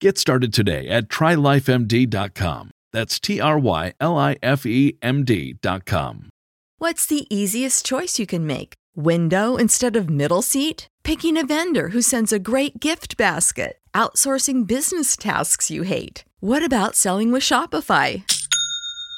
Get started today at trylifemd.com. That's T R Y L I F E M D.com. What's the easiest choice you can make? Window instead of middle seat? Picking a vendor who sends a great gift basket? Outsourcing business tasks you hate? What about selling with Shopify?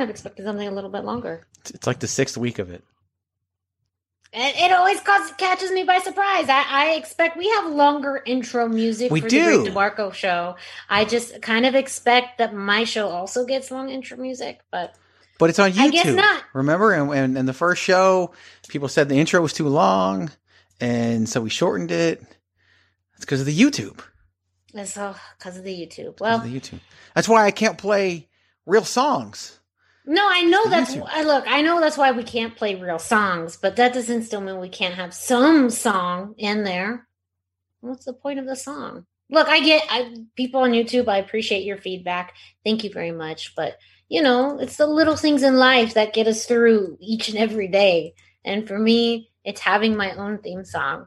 kind of expected something a little bit longer. It's like the sixth week of it. It, it always causes, catches me by surprise. I, I expect we have longer intro music We for do. the Great DeMarco show. I just kind of expect that my show also gets long intro music, but But it's on YouTube. I guess not. Remember? And, and, and the first show, people said the intro was too long. And so we shortened it. It's because of the YouTube. it's all because of the YouTube. Well, the YouTube. That's why I can't play real songs. No, I know that's. I look. I know that's why we can't play real songs, but that doesn't still mean we can't have some song in there. What's the point of the song? Look, I get I people on YouTube. I appreciate your feedback. Thank you very much. But you know, it's the little things in life that get us through each and every day. And for me, it's having my own theme song.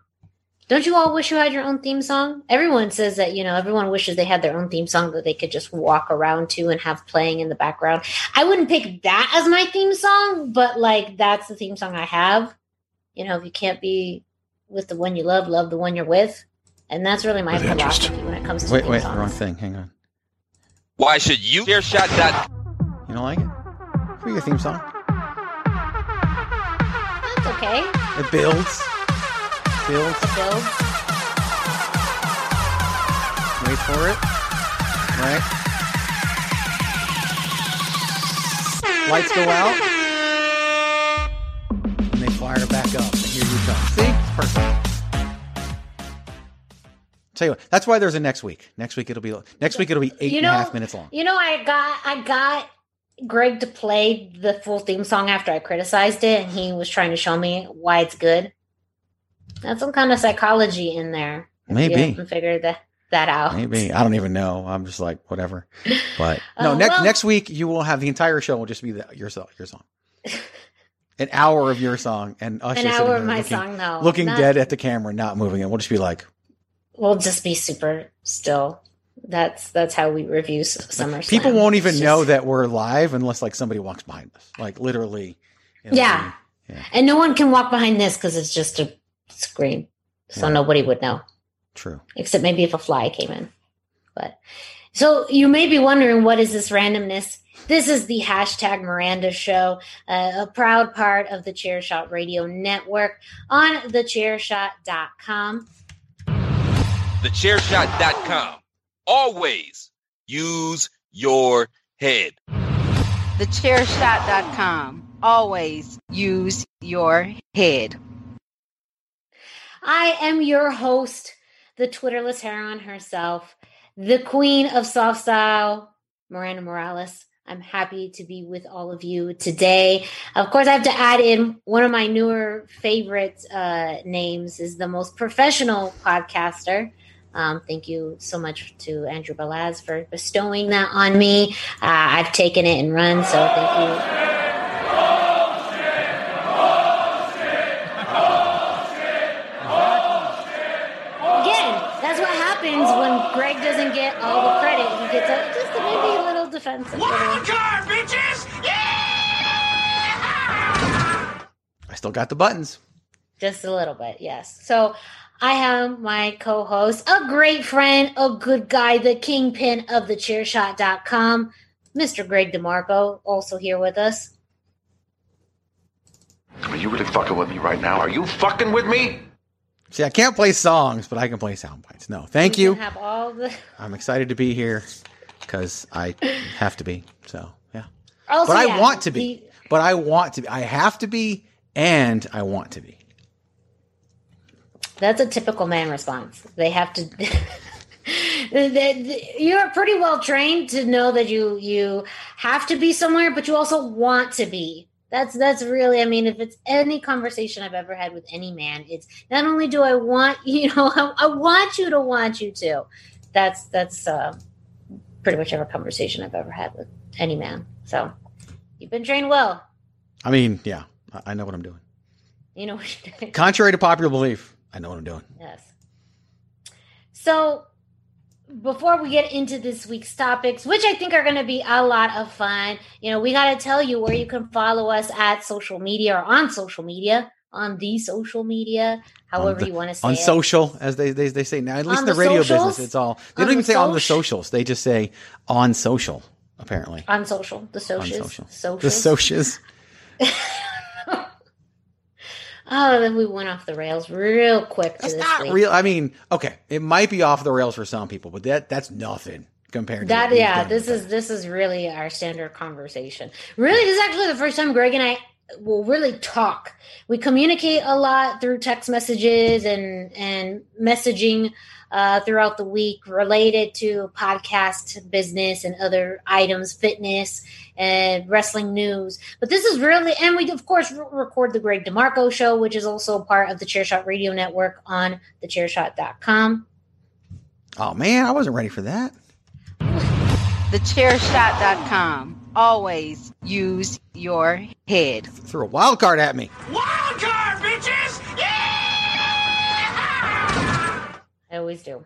Don't you all wish you had your own theme song? Everyone says that, you know, everyone wishes they had their own theme song that they could just walk around to and have playing in the background. I wouldn't pick that as my theme song, but like that's the theme song I have. You know, if you can't be with the one you love, love the one you're with. And that's really my With interest. philosophy when it comes to Wait, theme wait, songs. wrong thing. Hang on. Why should you? Chairshot.com. You don't like it? For your theme song. That's okay. It builds. Builds. It builds. Wait for it. Right. Lights go out. And they fire back up. And here you come. See? It's perfect. Tell you what, that's why there's a next week. Next week it'll be next week it'll be eight You and a half minutes long. You know, I got I got Greg to play the full theme song after I criticized it, and he was trying to show me why it's good. That's some kind of psychology in there. Maybe. you haven't that that out. Maybe I don't even know. I'm just like whatever. But no, Oh, next well- next week you will have the entire show will just be the, your song. Your song. An hour of your song and us An hour of my looking, song, no. looking not- dead at the camera, not moving it. We'll just be like, We'll just be super still. That's that's how we review Summer. SummerSlam. people won't even It's know that we're live unless like somebody walks behind us. Like literally. Yeah. yeah. And no one can walk behind this because it's just a screen, so Yeah. nobody would know. True. except maybe if a fly came in. But so you may be wondering, what is this randomness? This is the hashtag Miranda Show, uh, a proud part of the Chairshot Radio Network on thechairshot.com. Thechairshot.com. Always use your head. Thechairshot.com. Always use your head. I am your host, the Twitterless heroine herself, the queen of soft style, Miranda Morales. I'm happy to be with all of you today. Of course, I have to add in one of my newer favorite uh, names is the most professional podcaster. Um, thank you so much to Andrew Balaz for bestowing that on me. Uh, I've taken it and run, so thank you. Still got the buttons. Just a little bit, yes. So I have my co host, a great friend, a good guy, the kingpin of the chairshot.com, Mr. Greg DeMarco, also here with us. Are you really fucking with me right now? Are you fucking with me? See, I can't play songs, but I can play sound bites. No, thank We you. Have all the. I'm excited to be here because I have to be. So yeah, Also, but I yeah, want to be. the- But I want to be. I have to be, and I want to be. That's a typical man response. They have to. You're pretty well trained to know that you you have to be somewhere, but you also want to be. That's that's really. I mean, if it's any conversation I've ever had with any man, it's not only do I want you know I, I want you to want you to. That's that's uh, pretty much every conversation I've ever had with any man. So you've been trained well. I mean, yeah, I- know what I'm doing. You know what you're doing. Contrary to popular belief, I know what I'm doing. Yes. So, before we get into this week's topics, which I think are going to be a lot of fun, you know, we got to tell you where you can follow us at social media or on social media, on the social media, however the- you want to say on it. social, as they, they they say now. At least On in the the radio business, it's all. They On don't even say on the socials. They just say on social. Apparently, on social, the on socials, social. socials. The socials. Oh, then we went off the rails real quick. That's this not week. real. I mean, okay, it might be off the rails for some people, but that that's nothing compared to That yeah, this is this is really our standard conversation. Really, this is actually the first time Greg and I will really talk. We communicate a lot through text messages and and messaging uh, throughout the week related to podcast business and other items, fitness and wrestling news. But this is really, and we of course re- record the Greg DeMarco show, which is also part of the Chairshot Radio Network on thechairshot.com. Oh man, I wasn't ready for that. Thechairshot.com. Always use your head. Threw a wild card at me. Wild card, bitches! Yeah! I always do.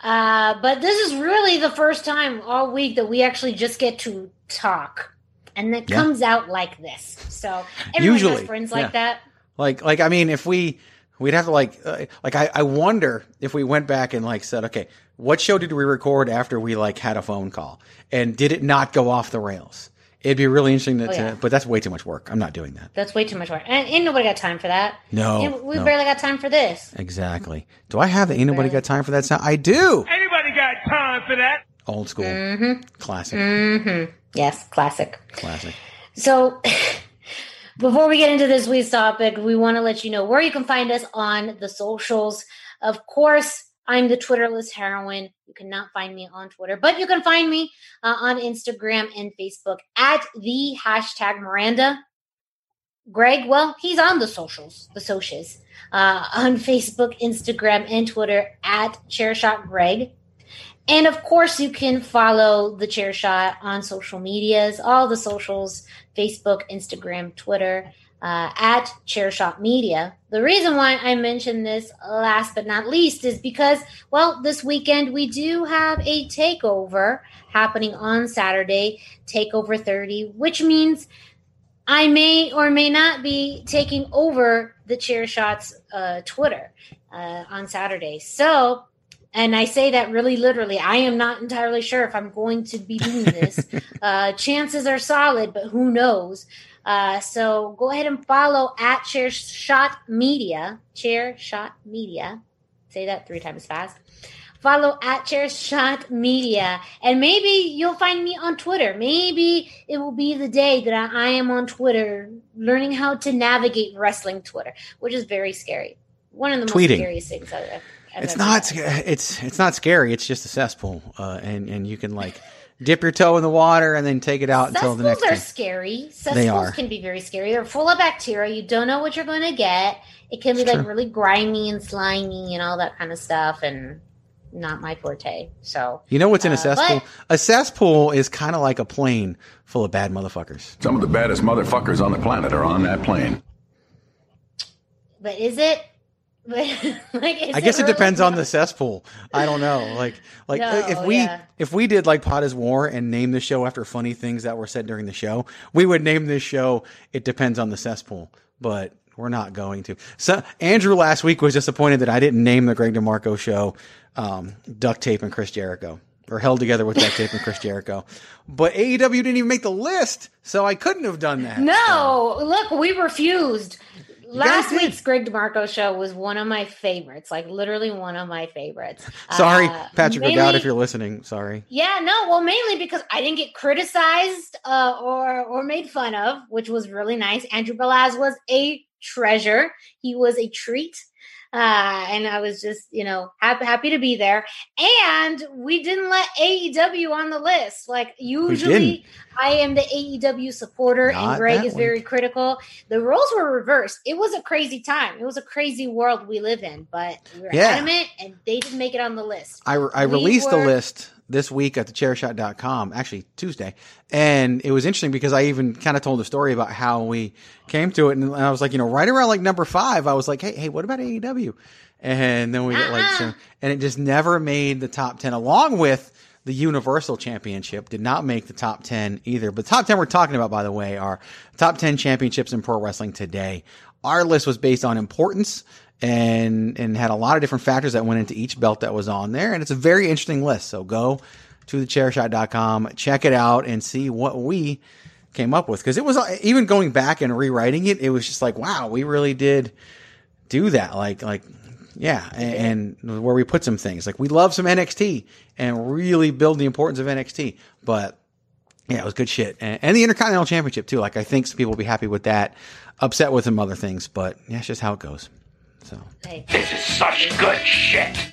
Uh, but this is really the first time all week that we actually just get to talk. And it Yeah. comes out like this. So everyone Usually, has friends yeah. like that. Like, like I mean, if we we'd have to like, uh, like I, I wonder if we went back and like said, okay, what show did we record after we like had a phone call, and did it not go off the rails? It'd be really interesting to, Oh, yeah. to but that's way too much work. I'm not doing that. That's way too much work. And ain't nobody got time for that. No, And we no. barely got time for this. Exactly. Do I have the ain't nobody Barely. got time for that sound? I do. Anybody got time for that? Old school, Mm-hmm. classic, Mm-hmm. Yes, classic. classic. So, before we get into this week's topic, we want to let you know where you can find us on the socials. Of course, I'm the Twitterless heroine. You cannot find me on Twitter, but you can find me uh, on Instagram and Facebook at the hashtag Miranda. Greg, well, he's on the socials, the socials, uh, on Facebook, Instagram, and Twitter at Chairshot Greg. And of course, you can follow the Chair Shot on social medias, all the socials Facebook, Instagram, Twitter. uh, at Chairshot Media. The reason why I mentioned this last but not least is because, well, this weekend we do have a takeover happening on Saturday, Takeover 30, which means I may or may not be taking over the Chairshot's uh, Twitter uh, on Saturday. So, and I say that really literally. I am not entirely sure if I'm going to be doing this. uh, chances are solid, but who knows? Uh, so go ahead and follow at Chair Shot Media. Chair Shot Media. Say that three times fast. Follow at Chair Shot Media, and maybe you'll find me on Twitter. Maybe it will be the day that I, I am on Twitter, learning how to navigate wrestling Twitter, which is very scary. One of the most Tweeting. scariest things I've, I've It's not. It's it's not scary. It's just a cesspool, uh, and and you can like dip your toe in the water and then take it out until the next. Cesspools next. are day. scary. They Cesspools are. can be very scary. They're full of bacteria. You don't know what you're going to get. It can be It's like true. really grimy and slimy and all that kind of stuff, and not my forte. So You know what's in a Uh, cesspool? but- A cesspool is kind of like a plane full of bad motherfuckers. Some of the baddest motherfuckers on the planet are on that plane. But is it? Like, I guess it really- depends on the cesspool. I don't know. Like, like No, if we yeah. if we did like Pot is War and name the show after funny things that were said during the show, we would name this show. It depends on the cesspool, but we're not going to. So Andrew last week was disappointed that I didn't name the Greg DeMarco show um, Duct Tape and Chris Jericho. Or held together with duct tape and Chris Jericho, but AEW didn't even make the list, so I couldn't have done that. No, look, we refused. Last week's Greg DeMarco show was one of my favorites, like literally one of my favorites. Sorry, Uh, Patrick mainly- McDowd, if you're listening. Sorry. Yeah, no, well, mainly because I didn't get criticized uh, or or made fun of, which was really nice. Andrew Balaz was a treasure. He was a treat. Uh, and I was just, you know, happy, happy to be there. And we didn't let AEW on the list. Like usually, I am the AEW supporter, Not and Greg is one. very critical. The roles were reversed. It was a crazy time. It was a crazy world we live in, but we were Yeah. adamant, and they didn't make it on the list. I, I We released were- a list this week at thechairshot.com, actually Tuesday. And it was interesting because I even kind of told the story about how we came to it. And I was like, you know, right around like number five, I was like, hey, hey, what about AEW? And then we get like, uh-huh. so, and it just never made the top 10 along with the Universal Championship did not make the top 10 either. But top 10 we're talking about, by the way, are top 10 championships in pro wrestling today. Our list was based on importance and and had a lot of different factors that went into each belt that was on there. And it's a very interesting list. So go to thechairshot.com, check it out, and see what we came up with. Because it was even going back and rewriting it, it was just like, wow, we really did do that. Like like yeah, and, and where we put some things. Like we love some NXT and really build the importance of NXT. But yeah, it was good shit. And, and the Intercontinental Championship too. Like I think some people will be happy with that. Upset with some other things, but yeah, it's just how it goes. So Hey. This is such good shit.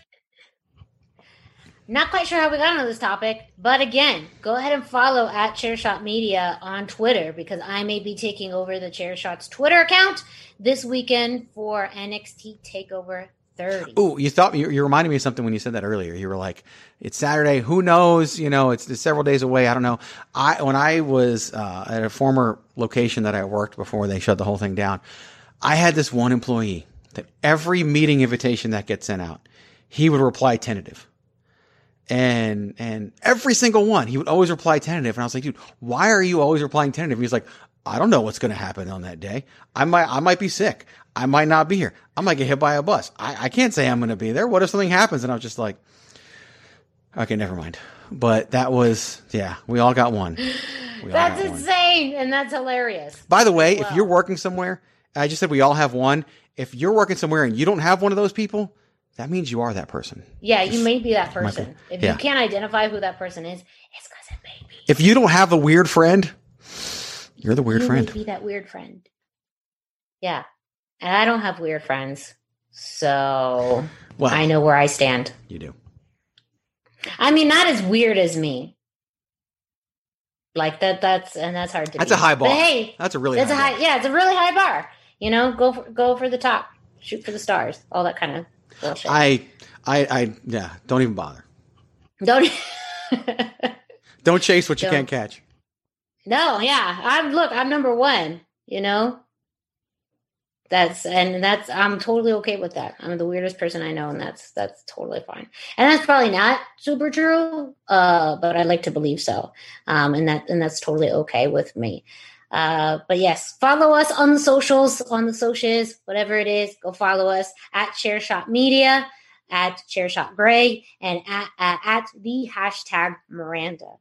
Not quite sure how we got onto this topic, but again, go ahead and follow at Chairshot Media on Twitter because I may be taking over the Chairshot's Twitter account this weekend for NXT Takeover 30. Ooh, you thought you, you reminded me of something when you said that earlier. You were like, "It's Saturday. Who knows? You know, it's, it's several days away. I don't know." I when I was uh, at a former location that I worked before they shut the whole thing down, I had this one employee that every meeting invitation that gets sent out, he would reply tentative. And and every single one, he would always reply tentative. And I was like, dude, why are you always replying tentative? He's like, I don't know what's going to happen on that day. I might I might be sick. I might not be here. I might get hit by a bus. I, I can't say I'm going to be there. What if something happens? And I was just like, okay, never mind. But that was yeah, we all got one. All That's got one. insane, and that's hilarious. By the way, if you're working somewhere, I just said we all have one. If you're working somewhere and you don't have one of those people, that means you are that person. Yeah, you may be that Might be. person. If Yeah. you can't identify who that person is, it's because it may be. If you don't have a weird friend, you're the weird you friend. may be that weird friend. Yeah, and I don't have weird friends, so Well, I know where I stand. you do. I mean, not as weird as me. Like that. That's and that's hard to. That's beat. a high bar. But hey, That's a really that's high a high. bar. Yeah, it's a really high bar. You know, go for, go for the top, shoot for the stars, all that kind of bullshit. I, I, I, yeah. Don't even bother. don't. Don't chase what you Don't. can't catch. no, yeah. I'm look. I'm number one. You know, That's and that's I'm totally okay with that. I'm the weirdest person I know, and that's that's totally fine. And that's probably not super true, uh, but I like to believe so. Um, and that and that's totally okay with me. Uh, but yes, follow us on the socials, on the socials, whatever it is. Go follow us at Chairshot Media, at Chairshot Greg, and at, at, at the hashtag Miranda.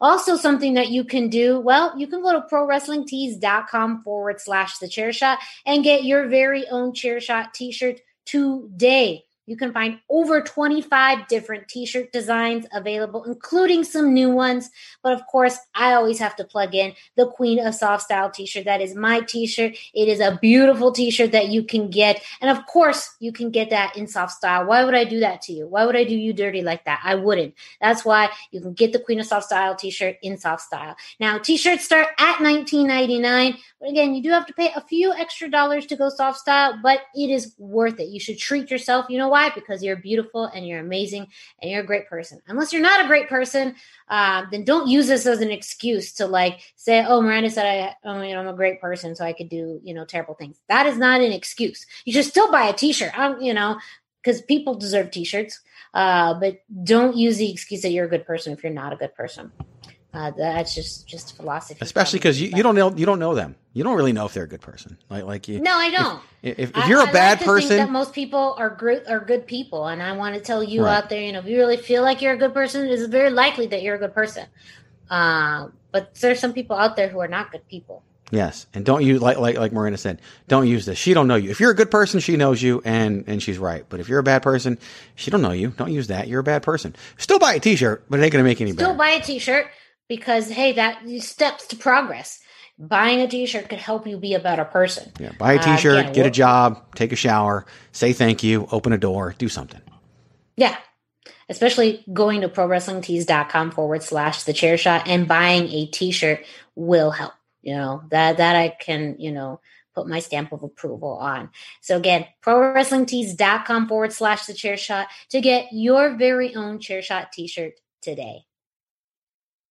Also, something that you can do, well, you can go to prowrestlingtees.com forward slash the chair shot and get your very own chair shot t shirt today. You can find over 25 different t shirt designs available, including some new ones. But of course, I always have to plug in the Queen of Soft Style t shirt. That is my t shirt. It is a beautiful t shirt that you can get. And of course, you can get that in soft style. Why would I do that to you? Why would I do you dirty like that? I wouldn't. That's why you can get the Queen of Soft Style t shirt in soft style. Now, t shirts start at $19.99. But again, you do have to pay a few extra dollars to go soft style, but it is worth it. You should treat yourself. You know why? Because you're beautiful and you're amazing and you're a great person. Unless you're not a great person, uh, then don't use this as an excuse to like say, "Oh, Miranda said I, oh, you know, I'm a great person, so I could do you know terrible things." That is not an excuse. You should still buy a T-shirt. Um, you know, because people deserve T-shirts. Uh, but don't use the excuse that you're a good person if you're not a good person. Uh, that's just just philosophy. Especially because you, you don't know you don't know them. You don't really know if they're a good person. Like like you. No, I don't. If, if, if you're a I bad like person, think that most people are good are good people, and I want to tell you Right. out there, you know, if you really feel like you're a good person, it's very likely that you're a good person. Uh, but there's some people out there who are not good people. yes, and don't use like like like Miranda said, don't use this. She don't know you. If you're a good person, she knows you, and and she's right. But if you're a bad person, she don't know you. Don't use that. You're a bad person. Still buy a T-shirt, but it ain't gonna make any Still better. buy a T-shirt because hey, that steps to progress. Buying a T-shirt could help you be a better person. Yeah, buy a Uh, T-shirt, get a job, take a shower, say thank you, open a door, do something. Yeah. Especially going to prowrestlingtees.com forward slash the chair shot and buying a t-shirt will help. You know, that that I can, you know, put my stamp of approval on. So again, prowrestlingtees.com forward slash the chair shot to get your very own chair shot t-shirt today.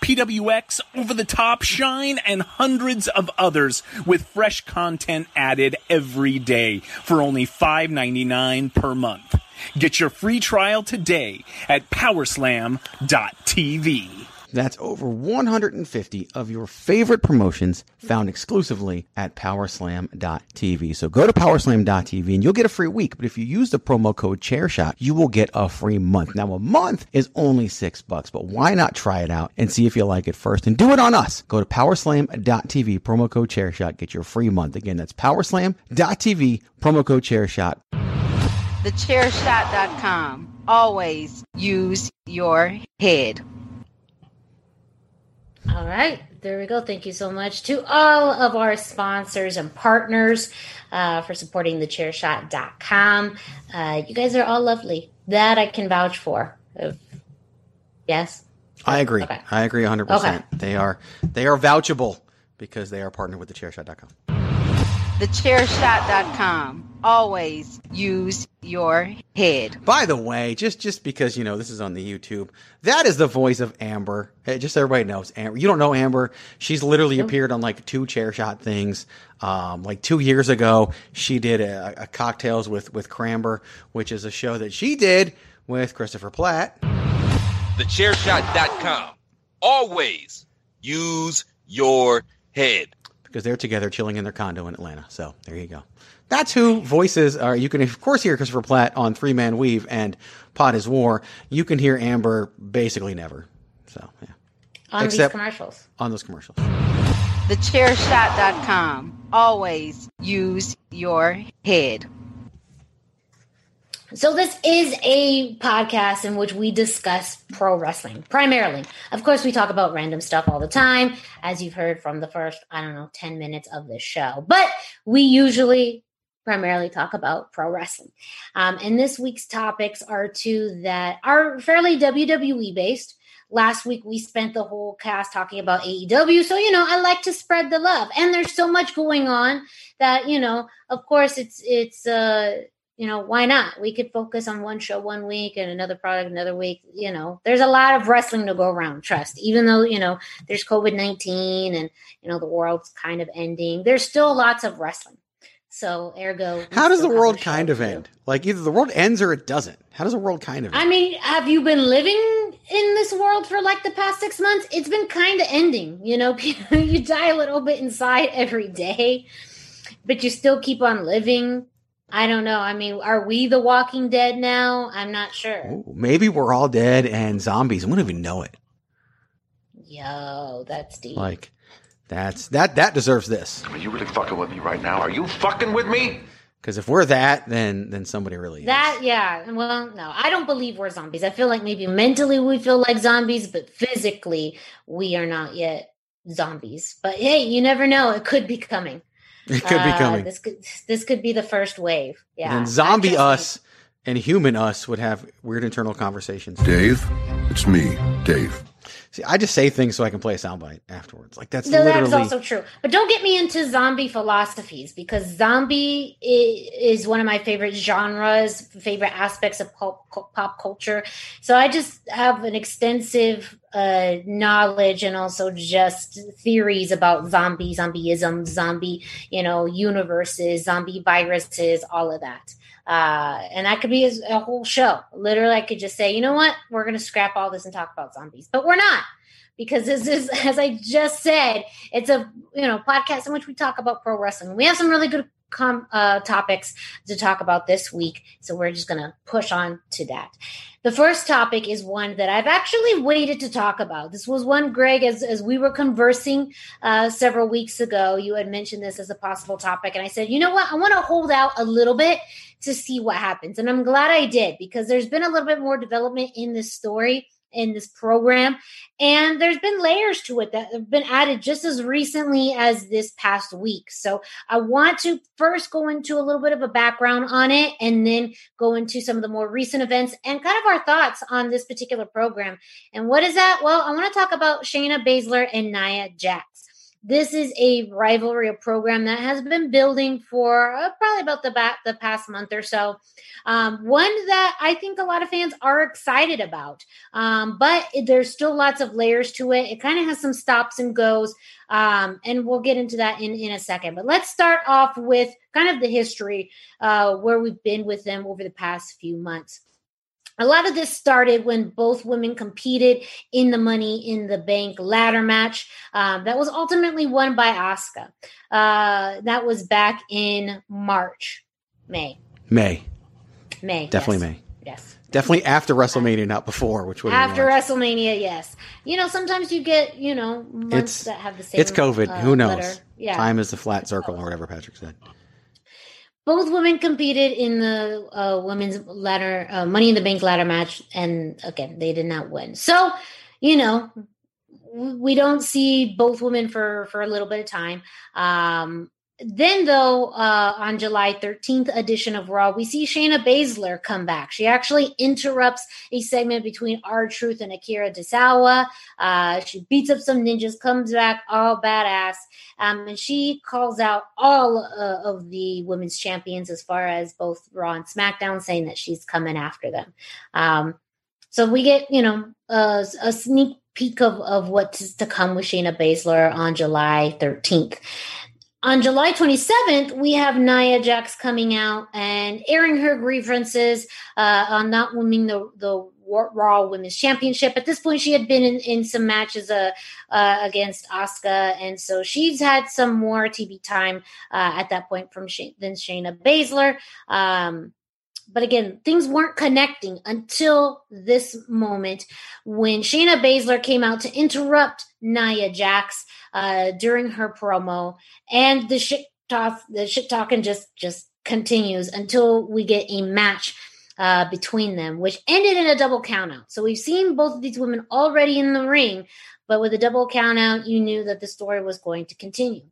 PWX, Over the Top, Shine, and hundreds of others with fresh content added every day for only $5.99 per month. Get your free trial today at powerslam.tv. That's over 150 of your favorite promotions found exclusively at powerslam.tv. So go to powerslam.tv and you'll get a free week. But if you use the promo code ChairShot, you will get a free month. Now, a month is only six bucks, but why not try it out and see if you like it first and do it on us? Go to powerslam.tv, promo code ChairShot, get your free month. Again, that's powerslam.tv, promo code ChairShot. TheChairShot.com. Always use your head. All right, there we go. Thank you so much to all of our sponsors and partners uh, for supporting thechairshot.com. Uh, you guys are all lovely. That I can vouch for. Yes? I agree. Okay. I agree 100%. Okay. They are they are vouchable because they are partnered with thechairshot.com. TheChairShot.com. Always use your head. By the way, just just because you know this is on the YouTube, that is the voice of Amber. Just so everybody knows, Amber. You don't know Amber. She's literally appeared on like two chair shot things. Um, like two years ago, she did a, a cocktails with with Cramber, which is a show that she did with Christopher Platt. TheChairShot.com. Always use your head. because they're together chilling in their condo in Atlanta. So there you go. That's who voices are. You can, of course, hear Christopher Platt on Three Man Weave and Pot is War. You can hear Amber basically never. So, yeah. on Except- these commercials. on those commercials. TheChairShot.com. Always use your head. So this is a podcast in which we discuss pro wrestling primarily. Of course, we talk about random stuff all the time, as you've heard from the first, I don't know, 10 minutes of this show. But we usually primarily talk about pro wrestling. Um, and this week's topics are two that are fairly WWE based. Last week we spent the whole cast talking about AEW. So, you know, I like to spread the love. And there's so much going on that, you know, of course it's it's uh you know, why not? We could focus on one show one week and another product another week. You know, there's a lot of wrestling to go around, trust. Even though, you know, there's COVID 19 and, you know, the world's kind of ending, there's still lots of wrestling. So, ergo. How does the world kind of end? Like either the world ends or it doesn't. How does the world kind of end? I mean, have you been living in this world for like the past six months? It's been kind of ending. You know, you die a little bit inside every day, but you still keep on living. I don't know. I mean, are we the Walking Dead now? I'm not sure. Ooh, maybe we're all dead and zombies. We don't even know it. Yo, that's deep. Like that's that that deserves this. Are you really fucking with me right now? Are you fucking with me? Because if we're that, then then somebody really is. That yeah, well, no, I don't believe we're zombies. I feel like maybe mentally we feel like zombies, but physically we are not yet zombies. But hey, you never know; it could be coming. It could be Uh, coming. This could this could be the first wave. Yeah, and then zombie us and human us would have weird internal conversations. Dave, it's me, Dave. See, I just say things so I can play a soundbite afterwards. Like that's No, literally that's also true. But don't get me into zombie philosophies because zombie is one of my favorite genres, favorite aspects of pop, pop culture. So I just have an extensive uh, knowledge and also just theories about zombie, zombieism, zombie, you know, universes, zombie viruses, all of that. Uh, and that could be a, a whole show. Literally, I could just say, you know what, we're going to scrap all this and talk about zombies, but we're not because this is, as I just said, it's a you know podcast in which we talk about pro wrestling. We have some really good com- uh, topics to talk about this week, so we're just going to push on to that. The first topic is one that I've actually waited to talk about. This was one, Greg, as, as we were conversing uh, several weeks ago, you had mentioned this as a possible topic. And I said, you know what? I want to hold out a little bit to see what happens. And I'm glad I did because there's been a little bit more development in this story in this program. And there's been layers to it that have been added just as recently as this past week. So I want to first go into a little bit of a background on it and then go into some of the more recent events and kind of our thoughts on this particular program. And what is that? Well, I want to talk about Shayna Baszler and Nia Jax. This is a rivalry, a program that has been building for uh, probably about the the past month or so. Um, one that I think a lot of fans are excited about, um, but there's still lots of layers to it. It kind of has some stops and goes, um, and we'll get into that in in a second. But let's start off with kind of the history uh, where we've been with them over the past few months a lot of this started when both women competed in the Money in the Bank ladder match um, that was ultimately won by Asuka. Uh, that was back in March, May, May. May, Definitely yes. May. Yes. Definitely after WrestleMania, not before, which would After WrestleMania, yes. You know, sometimes you get you know months it's that have the same. it's COVID. uh, Who knows? letter. Yeah. Time is the flat circle or whatever Patrick said. Both women competed in the uh, women's ladder uh, money in the bank ladder match and again they did not win. So you know we don't see both women for for a little bit of time. Um then though uh on july 13th edition of raw we see shayna baszler come back she actually interrupts a segment between R-Truth and akira Tozawa. uh she beats up some ninjas comes back all badass um, and she calls out all uh, of the women's champions as far as both Raw and SmackDown, saying that she's coming after them. Um, so we get, you know, a, a sneak peek of, of what's to come with Shayna Baszler on July 13th. On July 27th, we have Nia Jax coming out and airing her grievances uh, on not winning the, the Raw Women's Championship. At this point, she had been in, in some matches uh, uh, against Asuka, and so she's had some more TV time uh, at that point from Shay- than Shayna Baszler. Um, But again, things weren't connecting until this moment when Shayna Baszler came out to interrupt Nia Jax uh, during her promo, and the shit talk, the shit talking just just continues until we get a match uh, between them, which ended in a double countout. So we've seen both of these women already in the ring, but with a double countout, you knew that the story was going to continue.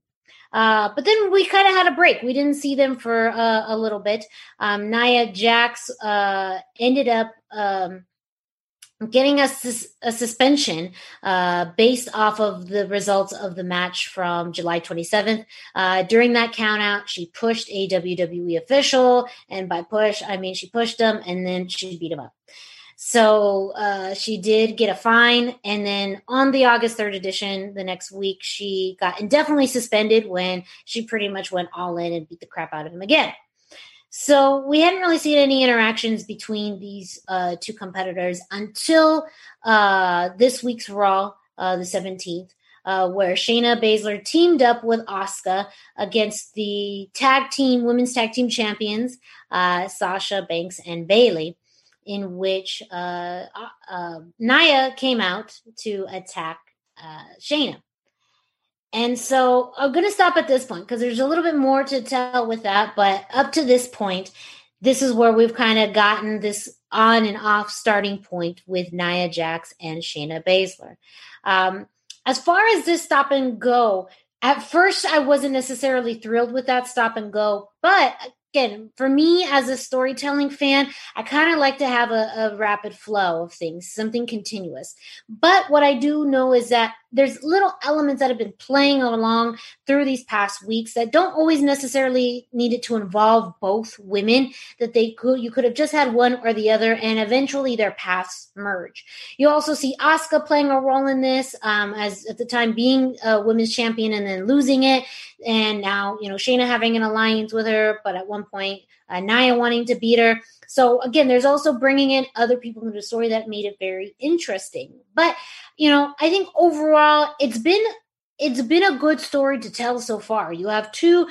Uh, but then we kind of had a break. We didn't see them for uh, a little bit. Um, Nia Jax uh, ended up um, getting a, sus- a suspension uh, based off of the results of the match from July 27th. Uh, during that countout, she pushed a WWE official, and by push, I mean she pushed him and then she beat him up. So uh, she did get a fine. And then on the August 3rd edition, the next week, she got indefinitely suspended when she pretty much went all in and beat the crap out of him again. So we hadn't really seen any interactions between these uh, two competitors until uh, this week's Raw, uh, the 17th. Uh, where Shayna Baszler teamed up with Asuka against the tag team, women's tag team champions, uh, Sasha Banks and Bayley in which uh, Nia came out to attack Shayna. And so I'm going to stop at this point because there's a little bit more to tell with that. But up to this point, this is where we've kind of gotten this on and off starting point with Nia Jax and Shayna Baszler. Um, as far as this stop and go, at first I wasn't necessarily thrilled with that stop and go, but again, for me as a storytelling fan, I kind of like to have a, a, rapid flow of things, something continuous. But what I do know is that there's little elements that have been playing along through these past weeks that don't always necessarily need it to involve both women that they could you could have just had one or the other and eventually their paths merge. You also see Asuka playing a role in this um, as at the time being a women's champion and then losing it. And now you know Shayna having an alliance with her but at one point uh, Nia wanting to beat her so again, there's also bringing in other people into the story that made it very interesting. But you know, I think overall, it's been it's been a good story to tell so far. You have two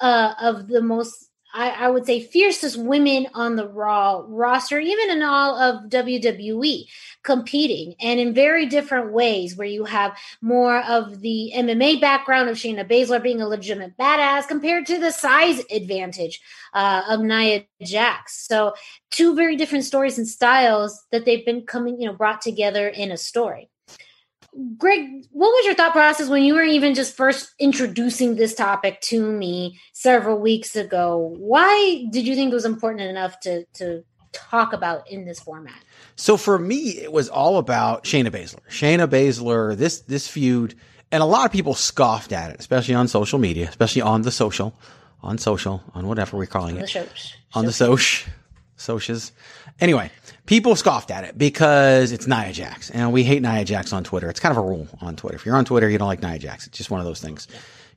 uh, of the most I, I, would say fiercest women on the Raw roster, even in all of WWE, competing and in very different ways. Where you have more of the MMA background of Shayna Baszler being a legitimate badass compared to the size advantage uh, of Nia Jax. So, two very different stories and styles that they've been coming, you know, brought together in a story. Greg, what was your thought process when you were even just first introducing this topic to me several weeks ago? Why did you think it was important enough to to talk about in this format? So for me, it was all about Shayna Baszler. Shayna Baszler, this this feud, and a lot of people scoffed at it, especially on social media, especially on the social, on social, on whatever we're calling on it, the on the soch, socias. Anyway, people scoffed at it because it's Nia Jax, and we hate Nia Jax on Twitter. It's kind of a rule on Twitter. If you're on Twitter, you don't like Nia Jax. It's just one of those things.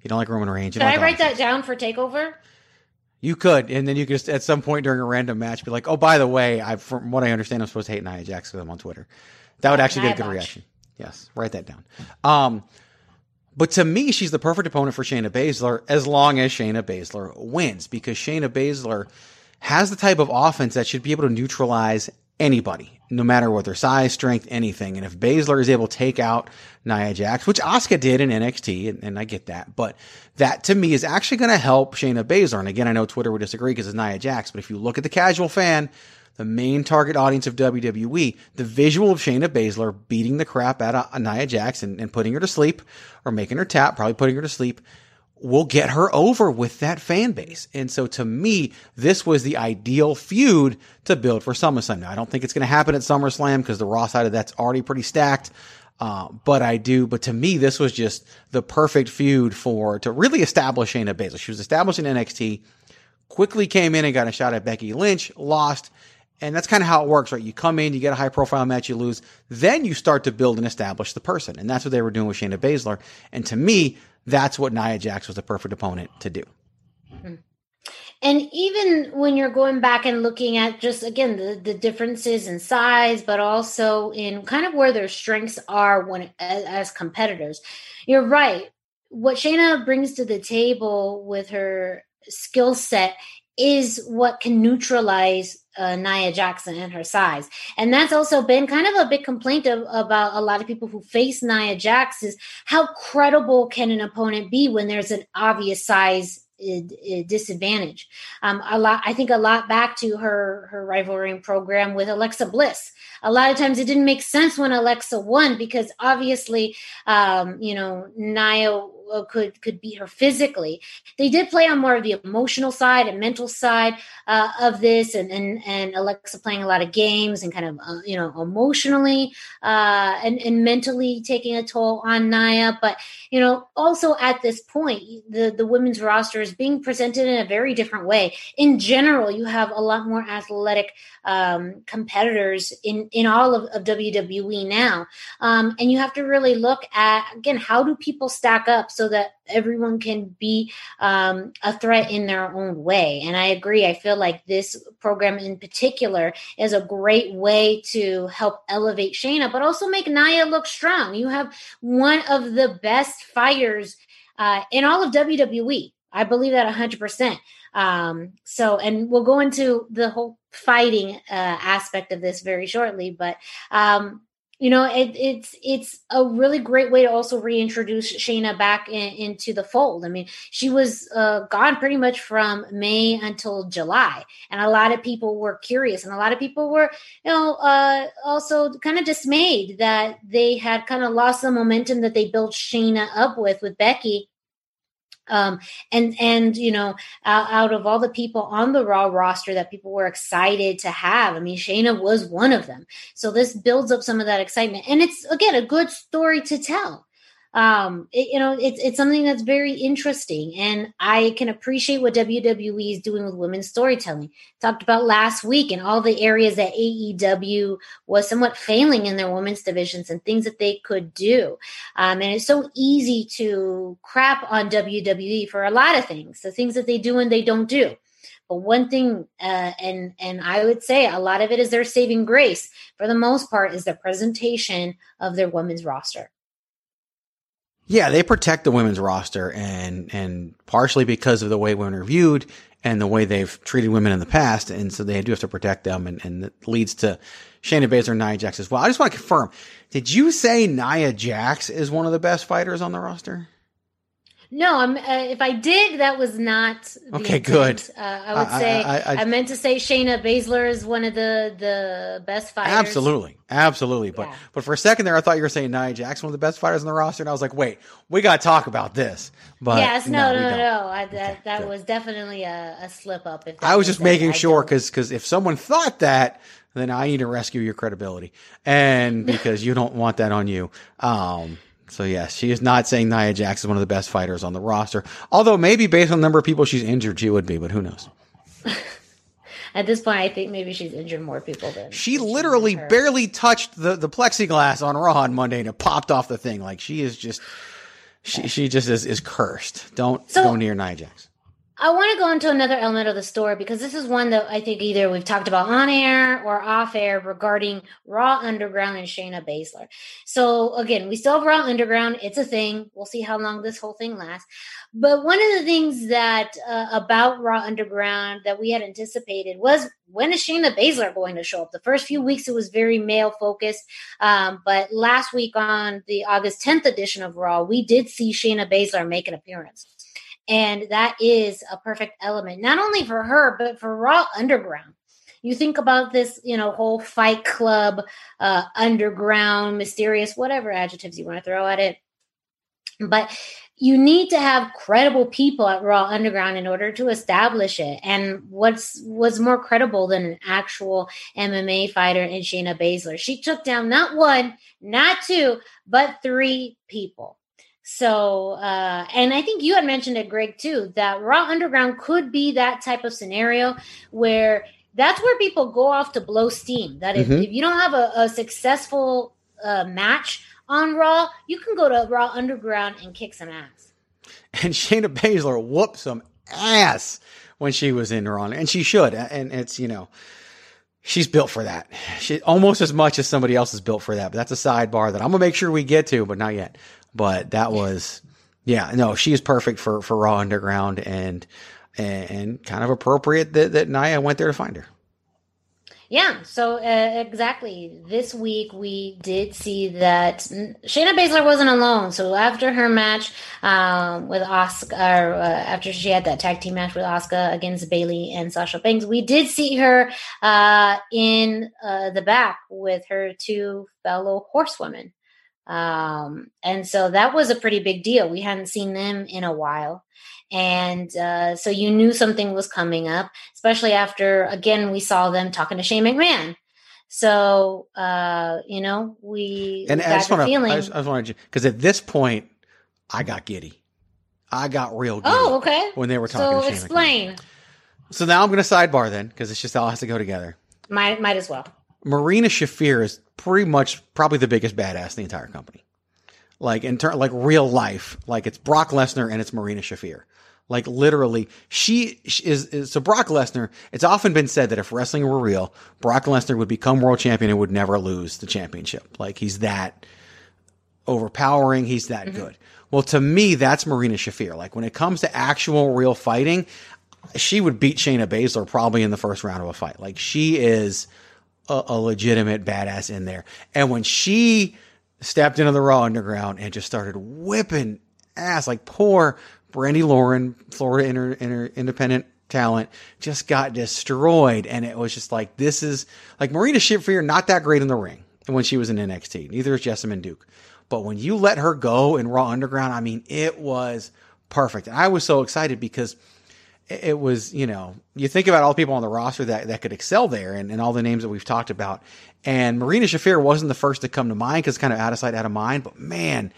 You don't like Roman Reigns. Can I write that down for Takeover? You could, and then you could just at some point during a random match be like, "Oh, by the way, I from what I understand, I'm supposed to hate Nia Jax because I'm on Twitter." That would actually get a good reaction. Yes, write that down. Um, but to me, she's the perfect opponent for Shayna Baszler as long as Shayna Baszler wins because Shayna Baszler has the type of offense that should be able to neutralize anybody, no matter what their size, strength, anything. And if Baszler is able to take out Nia Jax, which Asuka did in NXT, and, and I get that, but that to me is actually going to help Shayna Baszler. And again, I know Twitter would disagree because it's Nia Jax, but if you look at the casual fan, the main target audience of WWE, the visual of Shayna Baszler beating the crap out of Nia Jax and, and putting her to sleep or making her tap, probably putting her to sleep will get her over with that fan base. And so to me, this was the ideal feud to build for SummerSlam. Now, I don't think it's going to happen at SummerSlam because the Raw side of that's already pretty stacked. Uh, but I do, but to me, this was just the perfect feud for, to really establish Shayna Baszler. She was established in NXT, quickly came in and got a shot at Becky Lynch, lost. And that's kind of how it works, right? You come in, you get a high profile match, you lose. Then you start to build and establish the person. And that's what they were doing with Shayna Baszler. And to me, that's what Nia Jax was the perfect opponent to do. And even when you're going back and looking at just again the, the differences in size, but also in kind of where their strengths are when as, as competitors, you're right. What Shayna brings to the table with her skill set is what can neutralize uh, Nia Jackson and her size. And that's also been kind of a big complaint of, about a lot of people who face Nia Jax is how credible can an opponent be when there's an obvious size disadvantage. Um, a lot, I think, a lot back to her her rivalry program with Alexa Bliss. A lot of times, it didn't make sense when Alexa won because obviously, um, you know, Nia uh, could could beat her physically. They did play on more of the emotional side and mental side uh, of this, and, and and Alexa playing a lot of games and kind of uh, you know emotionally uh, and and mentally taking a toll on Nia. But you know, also at this point, the the women's roster is being presented in a very different way. In general, you have a lot more athletic um, competitors in in all of, of WWE now, um, and you have to really look at again how do people stack up so that everyone can be um, a threat in their own way. And I agree. I feel like this program in particular is a great way to help elevate Shayna, but also make Nia look strong. You have one of the best fighters uh, in all of WWE. I believe that 100%. Um, so, and we'll go into the whole fighting uh, aspect of this very shortly, but um, you know it, it's it's a really great way to also reintroduce Shayna back in, into the fold. I mean, she was uh, gone pretty much from May until July, and a lot of people were curious, and a lot of people were, you know, uh, also kind of dismayed that they had kind of lost the momentum that they built Shayna up with with Becky um, and and you know out, out, of all the people on the raw roster that people were excited to have i mean shayna was one of them. So this builds up some of that excitement. And it's again a good story to tell um, it, you know, it's it's something that's very interesting, and I can appreciate what WWE is doing with women's storytelling. Talked about last week and all the areas that AEW was somewhat failing in their women's divisions and things that they could do. Um, and it's so easy to crap on WWE for a lot of things, the things that they do and they don't do. But one thing, uh, and and I would say a lot of it is their saving grace. For the most part, is the presentation of their women's roster. Yeah, they protect the women's roster and, and partially because of the way women are viewed and the way they've treated women in the past. And so they do have to protect them and, and it leads to Shayna Baszler and Nia Jax as well. I just want to confirm. Did you say Nia Jax is one of the best fighters on the roster? No, I'm. Uh, if I did, that was not. okay, intent. good. Uh, I would I, say I, I, I, meant to say Shayna Baszler is one of the the best fighters. Absolutely, absolutely. But yeah. but for a second there, I thought you were saying Nia Jax, one of the best fighters on the roster, and I was like, wait, we got to talk about this. But yes, no, no, no, no. I, that okay, that good. was definitely a, a slip up. I was just making sure because because if someone thought that, then I need to rescue your credibility, and because you don't want that on you. Um, so yes, she is not saying Nia Jax is one of the best fighters on the roster. Although maybe based on the number of people she's injured, she would be, but who knows? At this point, I think maybe she's injured more people than she literally barely touched the, the plexiglass on Raw on Monday and it popped off the thing. Like she is just she she just is, is cursed. Don't so, go near Nia Jax. I want to go into another element of the story because this is one that I think either we've talked about on air or off air regarding Raw Underground and Shayna Baszler. So again, we still have Raw Underground. It's a thing. We'll see how long this whole thing lasts. But one of the things that uh, about Raw Underground that we had anticipated was when is Shayna Baszler going to show up? The first few weeks it was very male focused, um, but last week on the August 10th edition of Raw, we did see Shayna Baszler make an appearance. And that is a perfect element, not only for her, but for Raw Underground. You think about this, you know, whole fight club, uh, underground, mysterious, whatever adjectives you want to throw at it. But you need to have credible people at Raw Underground in order to establish it. And what's was more credible than an actual MMA fighter in Shayna Baszler? She took down not one, not two, but three people. So, uh, and I think you had mentioned it, Greg, too, that Raw Underground could be that type of scenario where that's where people go off to blow steam. That if, mm-hmm. if you don't have a, a successful uh, match on Raw, you can go to Raw Underground and kick some ass. And Shayna Baszler whooped some ass when she was in Raw, and she should. And it's, you know, she's built for that. She almost as much as somebody else is built for that. But that's a sidebar that I'm gonna make sure we get to, but not yet. But that was, yeah, no, she is perfect for, for Raw Underground. And and, and kind of appropriate that, that Nia went there to find her. Yeah, so uh, exactly. This week we did see that Shayna Baszler wasn't alone. So after her match um, with Asuka, uh, after she had that tag team match with Asuka against Bayley and Sasha Banks, we did see her uh, in uh, the back with her two fellow horsewomen. Um, and so that was a pretty big deal. We hadn't seen them in a while. And uh, so you knew something was coming up, especially after, again, we saw them talking to Shane McMahon. So, uh, you know, we, and we I just want feeling. to, I just, I just wanted you, because at this point, I got giddy. I got real giddy. Oh, okay. When they were talking so to Shane explain. McMahon. So now I'm going to sidebar then, because it's just all has to go together. Might, might as well. Marina Shafir is pretty much probably the biggest badass in the entire company. Like in turn, like real life, like it's Brock Lesnar and it's Marina Shafir. Like literally, she is, is so Brock Lesnar. It's often been said that if wrestling were real, Brock Lesnar would become world champion and would never lose the championship. Like he's that overpowering. He's that mm-hmm. good. Well, to me, that's Marina Shafir. Like when it comes to actual real fighting, she would beat Shayna Baszler probably in the first round of a fight. Like she is a, a legitimate badass in there. And when she stepped into the Raw Underground and just started whipping ass, like poor Brandi Lauren, Florida inter, inter, independent talent, just got destroyed. And it was just like, this is like Marina Shafir, not that great in the ring when she was in NXT. Neither is Jessamyn Duke. But when you let her go in Raw Underground, I mean, it was perfect. And I was so excited because it was, you know, you think about all the people on the roster that, that could excel there and, and all the names that we've talked about. And Marina Shafir wasn't the first to come to mind because kind of out of sight, out of mind. But man,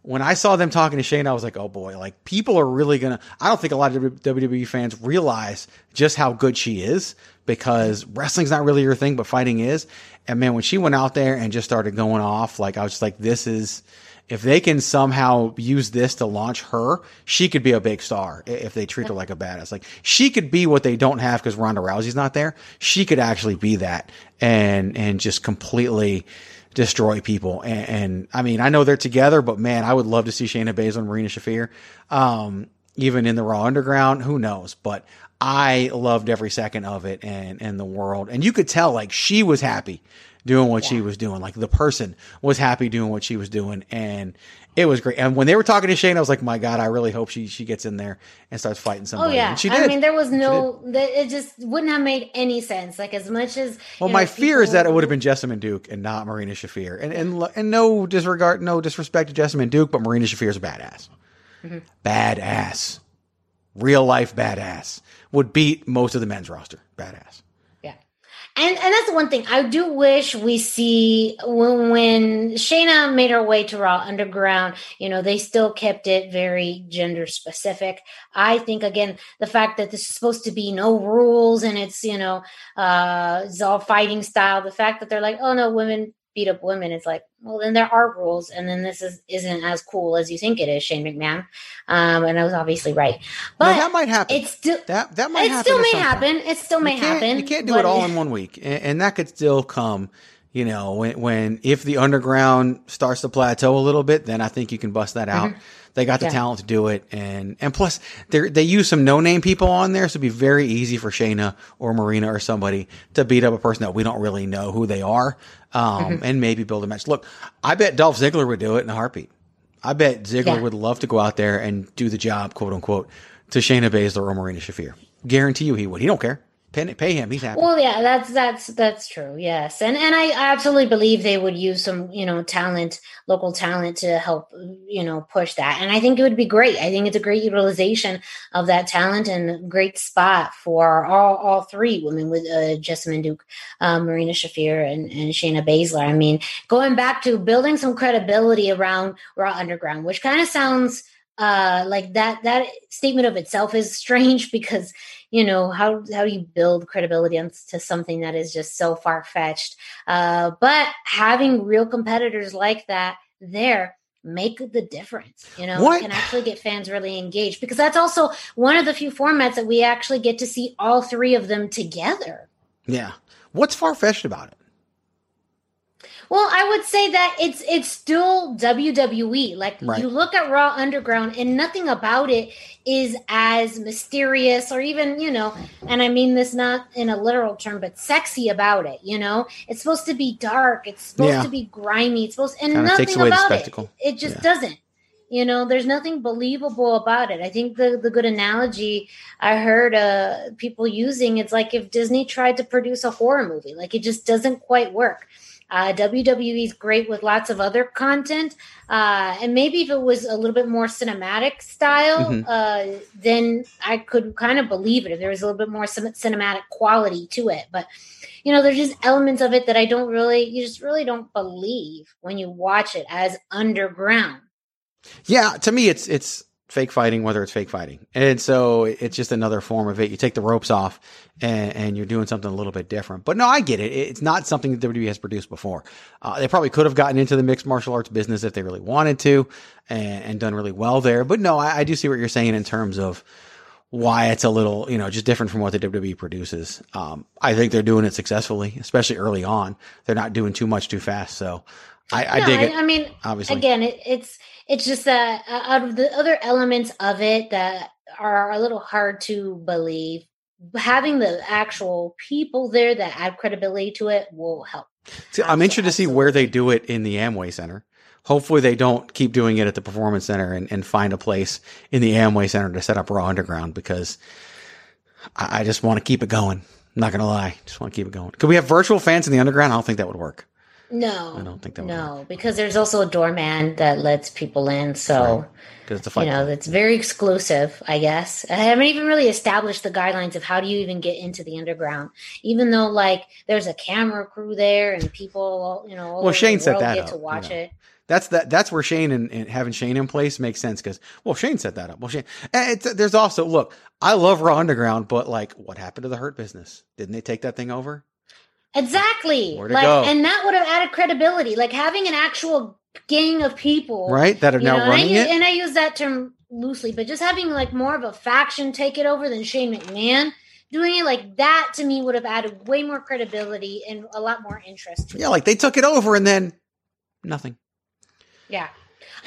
when I saw them talking to Shane, I was like, oh boy, like people are really going to, I don't think a lot of WWE fans realize just how good she is because wrestling's not really your thing, but fighting is. And man, when she went out there and just started going off, like I was just like, this is, if they can somehow use this to launch her, she could be a big star if they treat her like a badass. Like she could be what they don't have because Ronda Rousey's not there. She could actually be that and and just completely destroy people. And, and I mean, I know they're together, but man, I would love to see Shayna Baszler and Marina Shafir. Um, even in the Raw Underground, who knows? But I loved every second of it and and the world. And you could tell like she was happy doing what yeah. she was doing. Like the person was happy doing what she was doing, and it was great. And when they were talking to Shane, I was like, "My God, I really hope she she gets in there and starts fighting oh, somebody." Oh yeah, and she did. I mean, there was no, it just wouldn't have made any sense. Like as much as well, my know, fear is that it would have been Jessamyn Duke and not Marina Shafir. And and and no disregard, no disrespect to Jessamyn Duke, but Marina Shafir is a badass, mm-hmm. badass, real life badass. Would beat most of the men's roster, badass. And and that's the one thing I do wish we see when, when Shayna made her way to Raw Underground. You know, they still kept it very gender specific. I think again the fact that this is supposed to be no rules and it's you know uh, it's all fighting style. The fact that they're like, oh no, women beat up women. It's like, well, then there are rules, and then this is isn't as cool as you think it is, Shane McMahon. Um, and I was obviously right, but no, that might happen. It's still that that might it happen. Still may happen. It still may happen. You can't do it all in one week, and, and that could still come. You know, when when if the underground starts to plateau a little bit, then I think you can bust that out. Mm-hmm. They got the yeah. talent to do it, and and plus they they use some no name people on there, so it'd be very easy for Shayna or Marina or somebody to beat up a person that we don't really know who they are, um, mm-hmm. and maybe build a match. Look, I bet Dolph Ziggler would do it in a heartbeat. I bet Ziggler yeah. would love to go out there and do the job, quote unquote, to Shayna Baszler or Marina Shafir. Guarantee you he would. He don't care. Pay, pay him. He's happy. Well, yeah, that's that's that's true. Yes, and and I absolutely believe they would use some you know talent, local talent to help you know push that. And I think it would be great. I think it's a great utilization of that talent and great spot for all all three women with uh, Jessamyn Duke, um, Marina Shafir, and and Shayna Baszler. I mean, going back to building some credibility around Raw Underground, which kind of sounds uh like that that statement of itself is strange because you know how how do you build credibility to something that is just so far fetched uh, but having real competitors like that there make the difference you know what? can actually get fans really engaged because that's also one of the few formats that we actually get to see all three of them together. Yeah. What's far-fetched about it Well, I would say that it's it's still WWE. Like Right. you look at Raw Underground and nothing about it is as mysterious or even, you know, and I mean this not in a literal term, but sexy about it, you know? It's supposed to be dark, it's supposed Yeah. to be grimy, it's supposed and Kinda nothing about spectacle. it. It just doesn't. You know, there's nothing believable about it. I think the the good analogy I heard uh people using it's like if Disney tried to produce a horror movie, like it just doesn't quite work. Uh, WWE is great with lots of other content, uh, and maybe if it was a little bit more cinematic style, Mhm. uh, then I could kind of believe it. If there was a little bit more cin- cinematic quality to it, but you know, there's just elements of it that I don't really, you just really don't believe when you watch it as underground. Yeah, to me, it's it's fake fighting, whether it's fake fighting, and so it's just another form of it. You take the ropes off, and, and you're doing something a little bit different. But no, I get it. It's not something that WWE has produced before. Uh, they probably could have gotten into the mixed martial arts business if they really wanted to, and, and done really well there. But no, I, I do see what you're saying in terms of why it's a little, you know, just different from what the WWE produces. Um, I think they're doing it successfully, especially early on. They're not doing too much too fast, so I, I dig it. I, mean, obviously. again, it, it's it's just that uh, out of the other elements of it that are a little hard to believe, having the actual people there that add credibility to it will help. See, I'm interested to see where they do it in the Amway Center. Hopefully, they don't keep doing it at the Performance Center and, and find a place in the Amway Center to set up Raw Underground because I, I just want to keep it going. I'm not going to lie. Just want to keep it going. Could we have virtual fans in the Underground? I don't think that would work. No, I don't think that would no, because there's also a doorman that lets people in. So Because it's a fight. you know it's very exclusive i guess i haven't even really established the guidelines of how do you even get into the underground even though like there's a camera crew there and people you know all Well, Shane set that get up, to you watch know. it That's that. That's where Shane and, and having Shane in place makes sense because well, Shane set that up. Well, Shane. Eh, it's, there's also look. I love Raw Underground, but like, what happened to the Hurt Business? Didn't they take that thing over? Exactly Where'd like go? and that would have added credibility like having an actual gang of people Right, that are you now know, and I running use- it? and i use that term loosely but just having like more of a faction take it over than shane mcmahon doing it like that to me would have added way more credibility and a lot more interest to Yeah, like they took it over and then nothing. Yeah.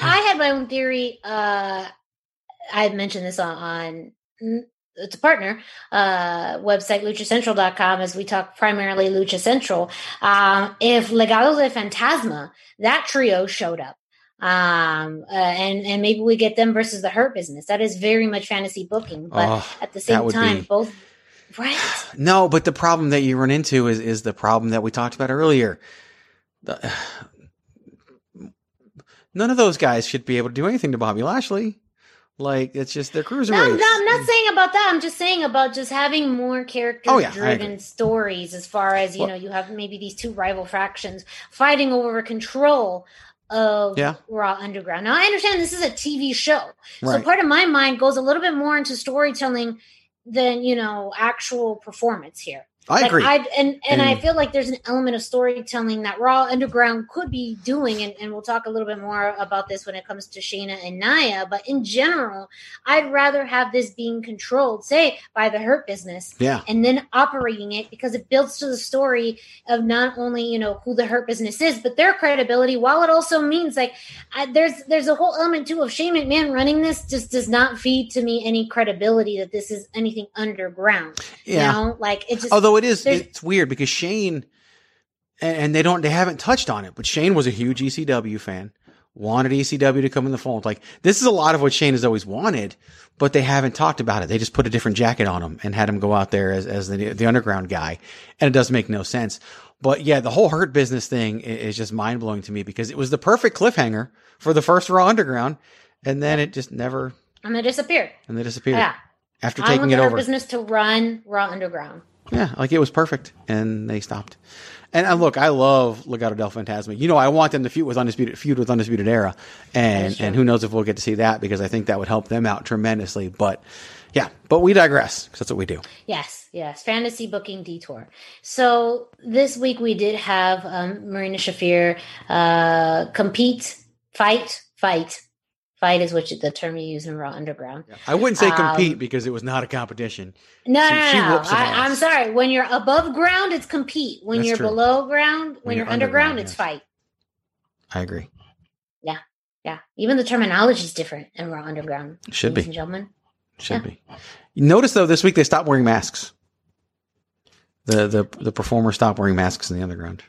I had my own theory. Uh, I had mentioned this on, on it's a partner uh, website, luchacentral.com, as we talk primarily Lucha Central. Um, if Legado del Fantasma, that trio showed up. Um, uh, and, and maybe we get them versus the Hurt Business. That is very much fantasy booking. But Oh, at the same time, be- both, right? No, but the problem that you run into is is the problem that we talked about earlier. The- none of those guys should be able to do anything to Bobby Lashley. Like it's just their No, I'm not, I'm not saying about that. I'm just saying about just having more character Oh, yeah, driven stories as far as, you Well- know, you have maybe these two rival factions fighting over control of Yeah. Raw Underground. Now, I understand this is a TV show. So part of my mind goes a little bit more into storytelling than, you know, actual performance here. I Like, agree. I, and and I feel like there's an element of storytelling that Raw Underground could be doing, and, and we'll talk a little bit more about this when it comes to Shayna and Naya. But in general, I'd rather have this being controlled, say, by the Hurt Business, Yeah. and then operating it because it builds to the story of not only you know who the Hurt Business is, but their credibility. While it also means like I, there's there's a whole element too of Shane McMahon running this just does not feed to me any credibility that this is anything underground. Yeah. You know, like it just Although it is, there's- it's weird because Shane, and, and they don't, they haven't touched on it, but Shane was a huge ECW fan, wanted ECW to come in the fold. Like this is a lot of what Shane has always wanted, but they haven't talked about it. They just put a different jacket on him and had him go out there as, as the, the underground guy. And it does make no sense. But yeah, the whole hurt business thing is just mind blowing to me because it was the perfect cliffhanger for the first Raw Underground. And then it just never, and they disappeared. and they disappeared Yeah. after taking it over. business to run Raw Underground. Yeah, like it was perfect, and they stopped. And uh, look, I love Legado del Fantasma. You know, I want them to feud with undisputed feud with undisputed era, and and who knows if we'll get to see that because I think that would help them out tremendously. But yeah, but we digress 'cause that's what we do. Yes, yes, fantasy booking detour. So this week we did have um, Marina Shafir uh, compete, fight, fight Fight is which the term you use in Raw Underground. I wouldn't say Um, compete because it was not a competition. No, She- no, no. no. I, i'm sorry. When you're above ground, it's compete. When That's you're true. below ground, when, When you're, you're underground, underground, it's yes. fight. I agree. Yeah, yeah. Even the terminology is different in Raw Underground. Should ladies be. and gentlemen. Should be. Notice though, this week they stopped wearing masks. The the the performers stopped wearing masks in the underground.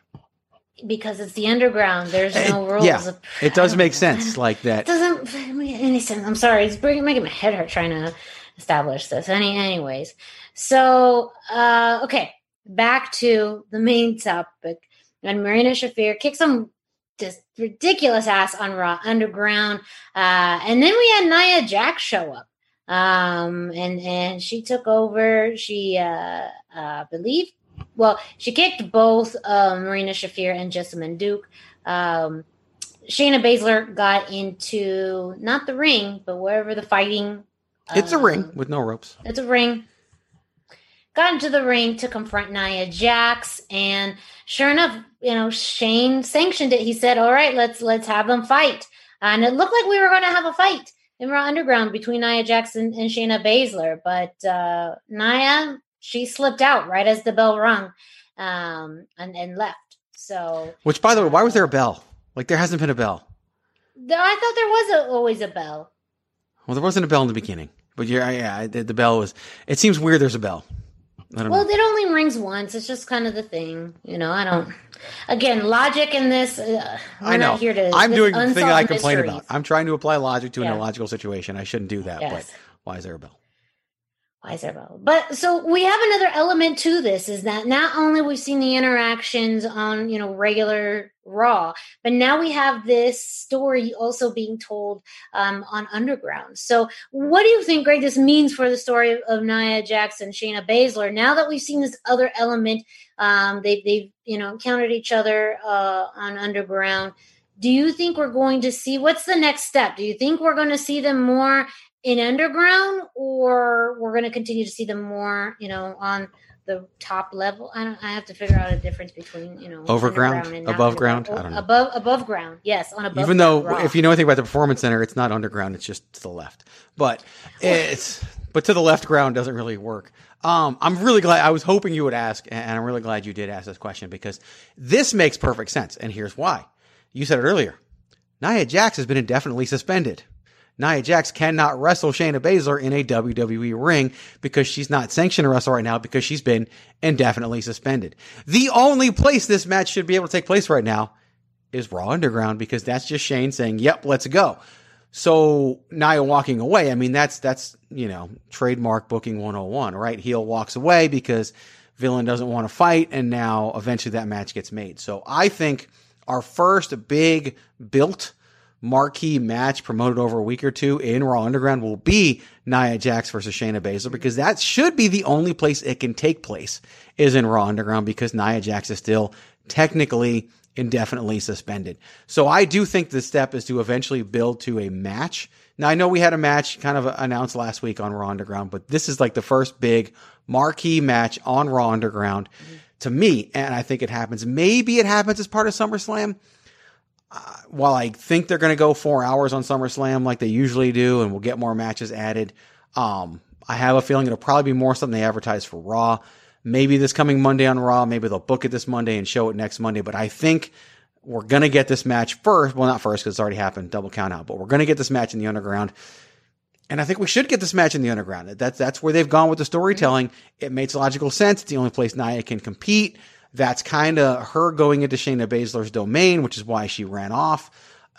Because it's the underground. There's no rules. yeah, of- it does make sense like that. It doesn't make any sense. I'm sorry. It's bringing, making my head hurt trying to establish this. Any, anyways. So, uh, okay. Back to the main topic. And Marina Shafir kicks some just ridiculous ass on Raw Underground. Uh, and then we had Nia Jax show up. Um, and, and she took over. She, uh, uh, believe, well, she kicked both, uh, Marina Shafir and Jessamyn Duke. Um, Shayna Baszler got into not the ring, but wherever the fighting. It's a um, ring with no ropes. It's a ring. Got into the ring to confront Nia Jax, and sure enough, you know Shane sanctioned it. He said, "All right, let's let's have them fight," and it looked like we were going to have a fight in Raw Underground between Nia Jax and, and Shayna Baszler, but uh, Nia she slipped out right as the bell rung, um, and and left. So Which, by the way, why was there a bell? Like there hasn't been a bell. I thought there was a, always a bell. Well, there wasn't a bell in the beginning, but yeah, yeah, the, the bell was. It seems weird. There's a bell. Well, know. it only rings once. It's just kind of the thing, you know. I don't. Again, logic in this. Uh, I know. Not here to. I'm doing the thing I complain mysteries. about. I'm trying to apply logic to an Yeah. illogical situation. I shouldn't do that. Yes. But why is there a bell? Bell? But so we have another element to this is that not only we've seen the interactions on you know regular Raw, but now we have this story also being told um, on Underground. So what do you think, Greg? This means for the story of, of Nia Jackson, Shayna Baszler. Now that we've seen this other element, um, they they've you know encountered each other uh, on Underground. Do you think we're going to see what's the next step? Do you think we're going to see them more in underground or we're going to continue to see them more you know on the top level i don't i have to figure out a difference between you know Overground? Above ground? I don't know. above above ground yes on above Even though, if you know anything about the performance center, it's not underground; it's just to the left. But it's but to the left ground doesn't really work. Um, I'm really glad. I was hoping you would ask, and I'm really glad you did ask this question because this makes perfect sense. And here's why: you said it earlier. Nia Jax has been indefinitely suspended. Nia Jax cannot wrestle Shayna Baszler in a WWE ring because she's not sanctioned to wrestle right now because she's been indefinitely suspended. The only place this match should be able to take place right now is Raw Underground because that's just Shane saying, "Yep, let's go." So Nia walking away, I mean that's that's you know trademark booking 101, right? Heel walks away because villain doesn't want to fight, and now eventually that match gets made. So I think our first big built marquee match promoted over a week or two in Raw Underground will be Nia Jax versus Shayna Baszler because that should be the only place it can take place is in Raw Underground because Nia Jax is still technically indefinitely suspended. So I do think the step is to eventually build to a match. Now I know we had a match kind of announced last week on Raw Underground, but this is like the first big marquee match on Raw Underground to me, and I think it happens. Maybe it happens as part of SummerSlam while I think they're going to go four hours on SummerSlam like they usually do, and we'll get more matches added, um, I have a feeling it'll probably be more something they advertise for Raw. Maybe this coming Monday on Raw. Maybe they'll book it this Monday and show it next Monday. But I think we're going to get this match first. Well, not first because it's already happened, double count out. But we're going to get this match in the Underground. And I think we should get this match in the Underground. That's that's where they've gone with the storytelling. It makes logical sense. It's the only place Nia can compete. That's kind of her going into Shayna Baszler's domain, which is why she ran off.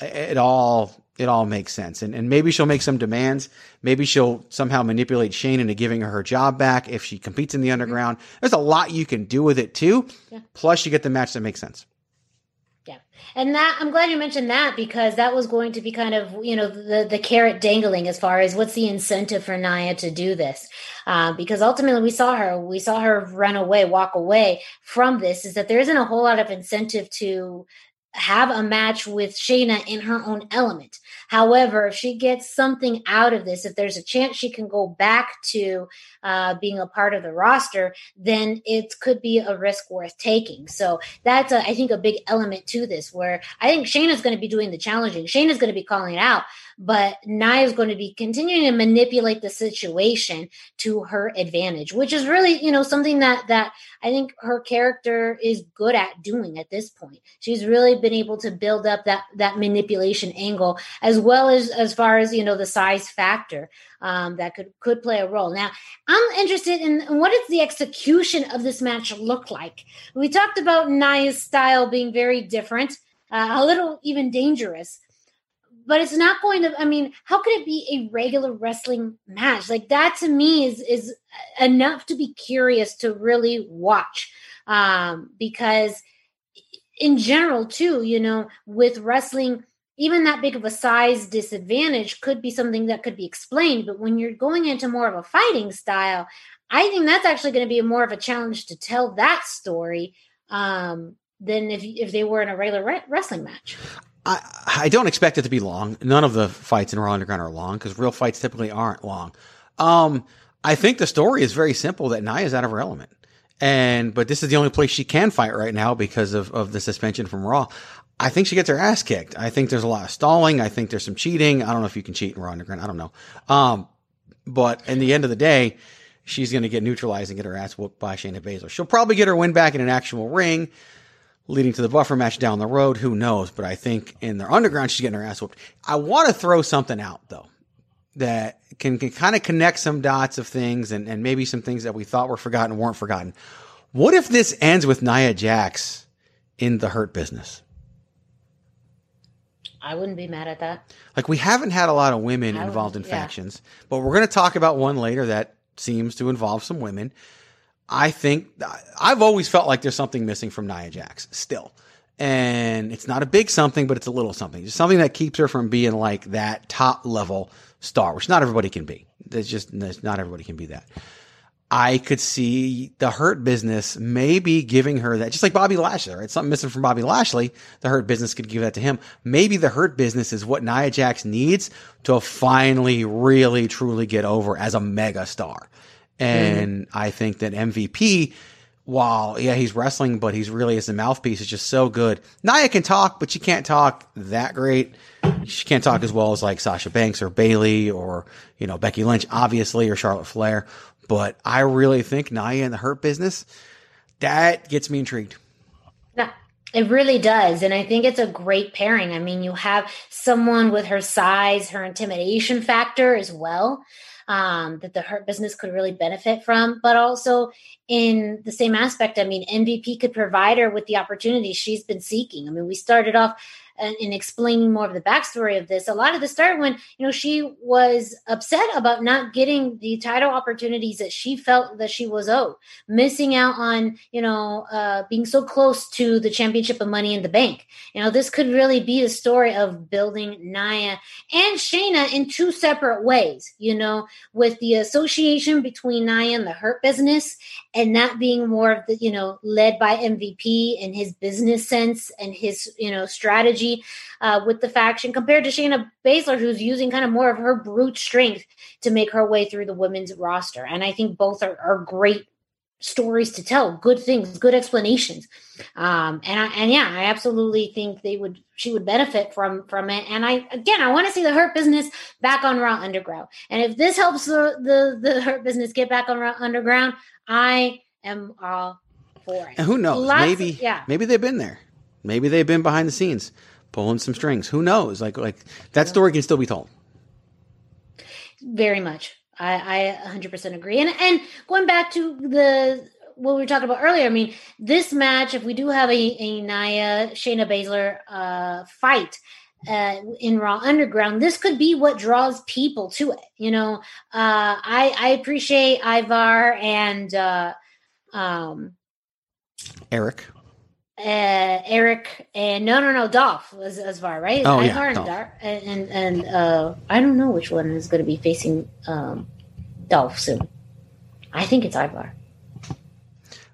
It all it all makes sense. And and maybe she'll make some demands. Maybe she'll somehow manipulate Shane into giving her her job back if she competes in the mm-hmm. Underground. There's a lot you can do with it too. Yeah. Plus, you get the match that makes sense. And that I'm glad you mentioned that because that was going to be kind of, you know, the the carrot dangling as far as what's the incentive for Naya to do this. Uh, because ultimately we saw her, we saw her run away, walk away from this, is that there isn't a whole lot of incentive to have a match with Shayna in her own element. However, if she gets something out of this, if there's a chance she can go back to uh, being a part of the roster, then it could be a risk worth taking. So that's, a, I think, a big element to this where I think Shayna's going to be doing the challenging. Shayna's going to be calling it out. But Nia is going to be continuing to manipulate the situation to her advantage, which is really, you know, something that that I think her character is good at doing at this point. She's really been able to build up that that manipulation angle as well as as far as you know the size factor um, that could could play a role. Now, I'm interested in what does the execution of this match look like. We talked about Nia's style being very different, uh, a little even dangerous. But it's not going to. I mean, how could it be a regular wrestling match? Like that to me is is enough to be curious to really watch, um, because in general, too, you know, with wrestling, even that big of a size disadvantage could be something that could be explained. But when you're going into more of a fighting style, I think that's actually going to be more of a challenge to tell that story um, than if if they were in a regular re- wrestling match. I, I don't expect it to be long. None of the fights in Raw Underground are long because real fights typically aren't long. Um, I think the story is very simple that Nia's out of her element. And, but this is the only place she can fight right now because of, of the suspension from Raw. I think she gets her ass kicked. I think there's a lot of stalling. I think there's some cheating. I don't know if you can cheat in Raw Underground. I don't know. Um, but in the end of the day, she's going to get neutralized and get her ass whooped by Shayna Baszler. She'll probably get her win back in an actual ring leading to the buffer match down the road. Who knows? But I think in their underground, she's getting her ass whooped. I want to throw something out though that can, can kind of connect some dots of things and, and maybe some things that we thought were forgotten weren't forgotten. What if this ends with Nia Jax in the hurt business? I wouldn't be mad at that. Like we haven't had a lot of women I involved in yeah. factions, but we're going to talk about one later that seems to involve some women. I think I've always felt like there's something missing from Nia Jax still. And it's not a big something, but it's a little something. Just something that keeps her from being like that top level star, which not everybody can be. There's just there's not everybody can be that. I could see the hurt business maybe giving her that, just like Bobby Lashley, right? Something missing from Bobby Lashley. The hurt business could give that to him. Maybe the hurt business is what Nia Jax needs to finally, really, truly get over as a mega star. Mm-hmm. And I think that MVP, while yeah, he's wrestling, but he's really as a mouthpiece is just so good. Nia can talk, but she can't talk that great. She can't talk as well as like Sasha Banks or Bayley or, you know, Becky Lynch, obviously, or Charlotte Flair. But I really think Nia in the hurt business, that gets me intrigued. It really does. And I think it's a great pairing. I mean, you have someone with her size, her intimidation factor as well, um, that the hurt business could really benefit from. But also in the same aspect, I mean, MVP could provide her with the opportunity she's been seeking. I mean, we started off in explaining more of the backstory of this. A lot of this started when, you know, she was upset about not getting the title opportunities that she felt that she was owed, missing out on, you know, uh, being so close to the championship of Money in the Bank. You know, this could really be a story of building Nia and Shayna in two separate ways, you know, with the association between Nia and the Hurt business and that being more of the, you know, led by MVP and his business sense and his, you know, strategy uh, with the faction compared to Shayna Baszler, who's using kind of more of her brute strength to make her way through the women's roster. And I think both are, are great stories to tell, good things, good explanations. Um, and I, and yeah, I absolutely think they would, she would benefit from, from it. And I, again, I want to see the hurt business back on Raw Underground. And if this helps the, the, the hurt business get back on Raw Underground, I am all for it. And who knows? Lots- maybe, yeah. maybe they've been there. Maybe they've been behind the scenes pulling some strings. Who knows? Like, like that story can still be told. Very much. I, I 100% agree. And and going back to the what we were talking about earlier, I mean, this match, if we do have a, a Nia Shayna Baszler uh, fight uh, in Raw Underground, this could be what draws people to it. You know, uh, I I appreciate Ivar and uh, um, Erik. Uh, Erik and no no no Dolph was as far right Oh, yeah, Ivar and Dar- and and, uh, I don't know which one is going to be facing um, Dolph soon. I think it's Ivar.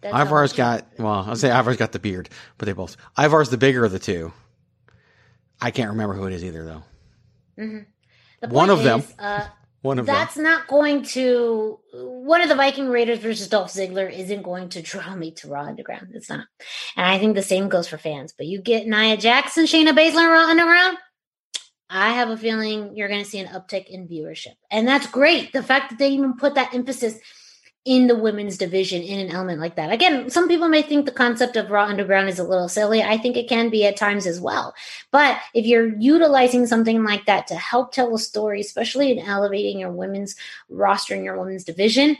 That's Ivar's got, well, I'll say Ivar's got the beard, but they both, Ivar's the bigger of the two. I can't remember who it is either, though. Mhm. The One of them. Uh, One of that's not going to one of the Viking Raiders versus Dolph Ziggler isn't going to draw me to Raw Underground. It's not, and I think the same goes for fans. But you get Nia Jackson, Shayna Baszler, Raw Underground. I have a feeling you're going to see an uptick in viewership. And that's great. The fact that they even put that emphasis in the women's division in an element like that. Again, some people may think the concept of Raw Underground is a little silly. I think it can be at times as well. But if you're utilizing something like that to help tell a story, especially in elevating your women's roster and your women's division,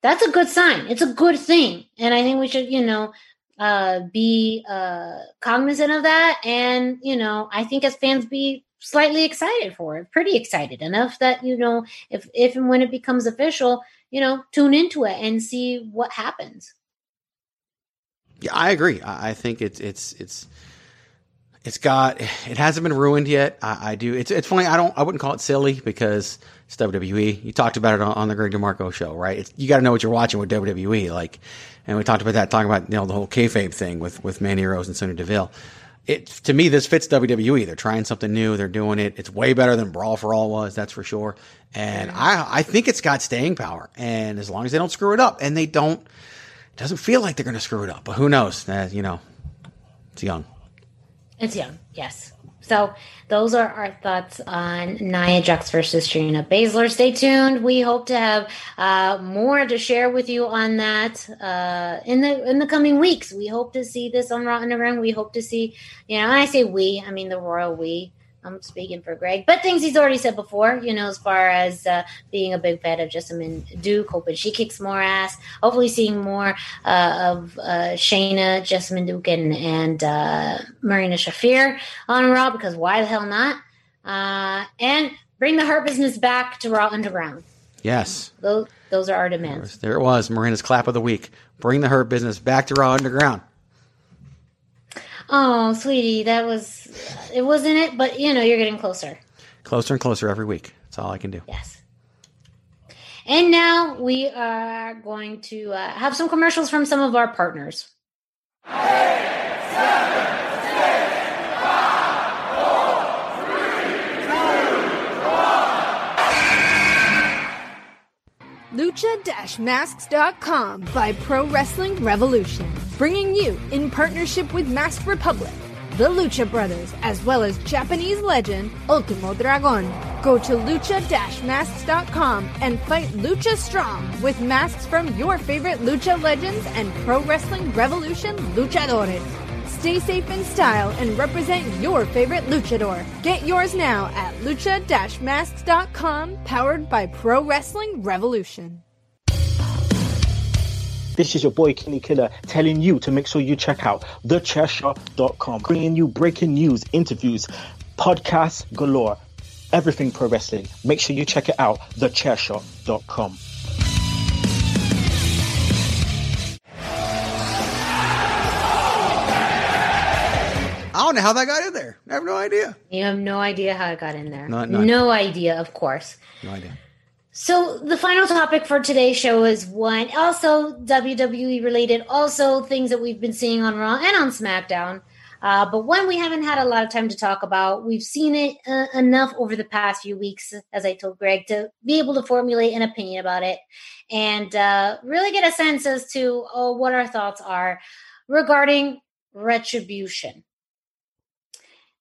that's a good sign. It's a good thing. And I think we should, you know, uh, be uh, cognizant of that. And, you know, I think as fans be slightly excited for it, pretty excited enough that, you know, if, if and when it becomes official, you know, tune into it and see what happens. Yeah, I agree. I, think it's, it's, it's, it's got, it hasn't been ruined yet. I, I, do. It's, it's funny. I don't, I wouldn't call it silly because it's WWE. You talked about it on, on the Greg DeMarco show, right? It's, you got to know what you're watching with WWE. Like, and we talked about that, talking about, you know, the whole kayfabe thing with, with Mandy Rose and Sonya Deville it to me this fits WWE. They're trying something new. They're doing it. It's way better than Brawl for All was, that's for sure. And I I think it's got staying power. And as long as they don't screw it up, and they don't, it doesn't feel like they're going to screw it up. But who knows? Uh, you know, it's young. It's young. Yes. So those are our thoughts on Nia Jax versus Shayna Baszler. Stay tuned. We hope to have uh, more to share with you on that uh, in the in the coming weeks. We hope to see this on Raw Underground. We hope to see, you know, I say we, I mean the royal we. I'm speaking for Greg, but things he's already said before, you know, as far as uh, being a big fan of Jessamyn Duke, hoping she kicks more ass. Hopefully, seeing more uh, of uh, Shayna, Jessamyn Duke, and, and uh, Marina Shafir on Raw because why the hell not? Uh, and bring the Hurt Business back to Raw Underground. Yes. Those, those are our demands. There it was, Marina's clap of the week. Bring the Hurt Business back to Raw Underground. Oh, sweetie, that was it wasn't it, but you know, you're getting closer. Closer and closer every week. That's all I can do. Yes. And now we are going to uh, have some commercials from some of our partners. Lucha-Masks.com by Pro Wrestling Revolution, bringing you, in partnership with Masked Republic, the Lucha Brothers, as well as Japanese legend Ultimo Dragon. Go to lucha-masks.com and fight Lucha Strong with masks from your favorite Lucha legends and Pro Wrestling Revolution luchadores. Stay safe in style and represent your favorite luchador. Get yours now at lucha-masks.com, powered by Pro Wrestling Revolution. This is your boy Kenny Killer telling you to make sure you check out thechairshot.com, bringing you breaking news, interviews, podcasts galore, everything pro wrestling. Make sure you check it out, thechairshot.com. I don't know how that got in there. I have no idea. You have no idea how it got in there. Not- not- no idea, of course. No idea. So the final topic for today's show is one also WWE related, also things that we've been seeing on Raw and on SmackDown. Uh, but one we haven't had a lot of time to talk about. We've seen it uh, enough over the past few weeks, as I told Greg, to be able to formulate an opinion about it and uh, really get a sense as to oh, what our thoughts are regarding retribution.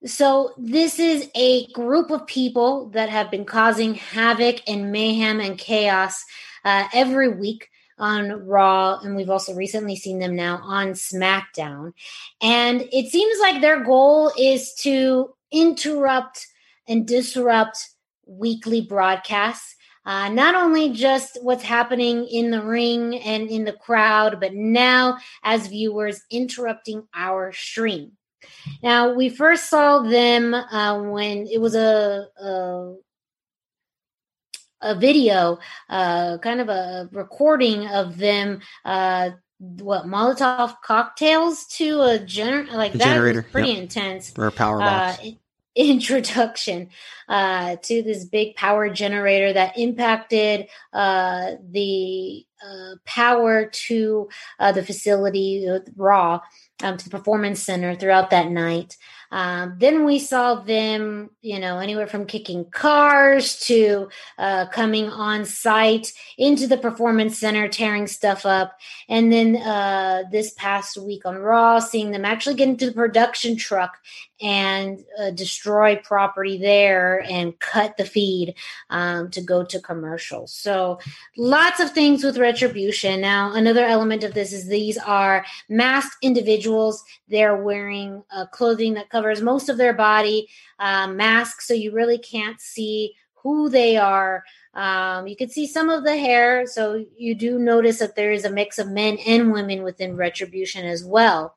So, this is a group of people that have been causing havoc and mayhem and chaos uh, every week on Raw. And we've also recently seen them now on SmackDown. And it seems like their goal is to interrupt and disrupt weekly broadcasts. Uh, not only just what's happening in the ring and in the crowd, but now as viewers interrupting our stream. Now, we first saw them uh, when it was a, a a video, uh, kind of a recording of them, uh, what Molotov cocktails to a gener like A that generator, was pretty yep. intense. Or a power box. Uh, introduction uh, to this big power generator that impacted uh, the uh, power to uh, the facility, uh, Raw, um, to the performance center throughout that night. Um, then we saw them, you know, anywhere from kicking cars to uh, coming on site into the performance center, tearing stuff up. And then uh, this past week on Raw, seeing them actually get into the production truck and uh, destroy property there and cut the feed um, to go to commercials. So lots of things with retribution. Now, another element of this is these are masked individuals. They're wearing uh, clothing that covers most of their body, uh, masks, so you really can't see who they are. Um, you can see some of the hair, so you do notice that there is a mix of men and women within retribution as well.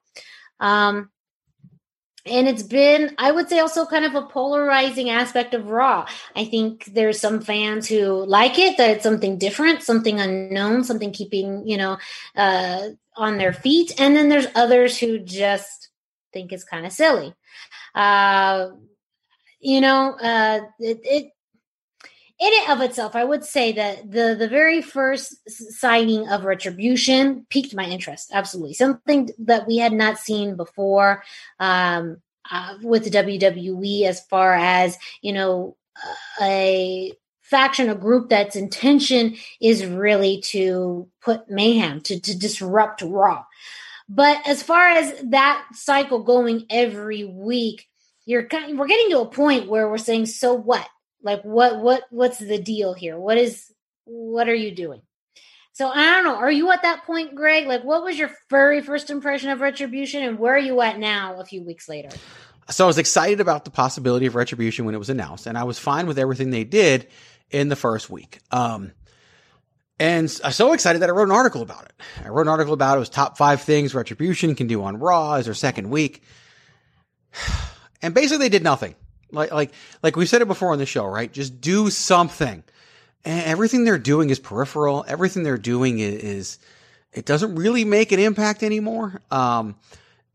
Um, and it's been i would say also kind of a polarizing aspect of raw i think there's some fans who like it that it's something different something unknown something keeping you know uh on their feet and then there's others who just think it's kind of silly uh you know uh it, it in it of itself, I would say that the the very first signing of Retribution piqued my interest. Absolutely, something that we had not seen before um, uh, with WWE, as far as you know, a faction, a group that's intention is really to put mayhem, to to disrupt Raw. But as far as that cycle going every week, you're kind, we're getting to a point where we're saying, so what? Like what what what's the deal here? What is what are you doing? So I don't know. Are you at that point, Greg? Like what was your very first impression of Retribution and where are you at now a few weeks later? So I was excited about the possibility of Retribution when it was announced, and I was fine with everything they did in the first week. Um, and I'm so excited that I wrote an article about it. I wrote an article about it. It was top five things Retribution can do on Raw as their second week. And basically they did nothing. Like like like we said it before on the show, right? Just do something. And everything they're doing is peripheral. Everything they're doing is, is it doesn't really make an impact anymore. Um,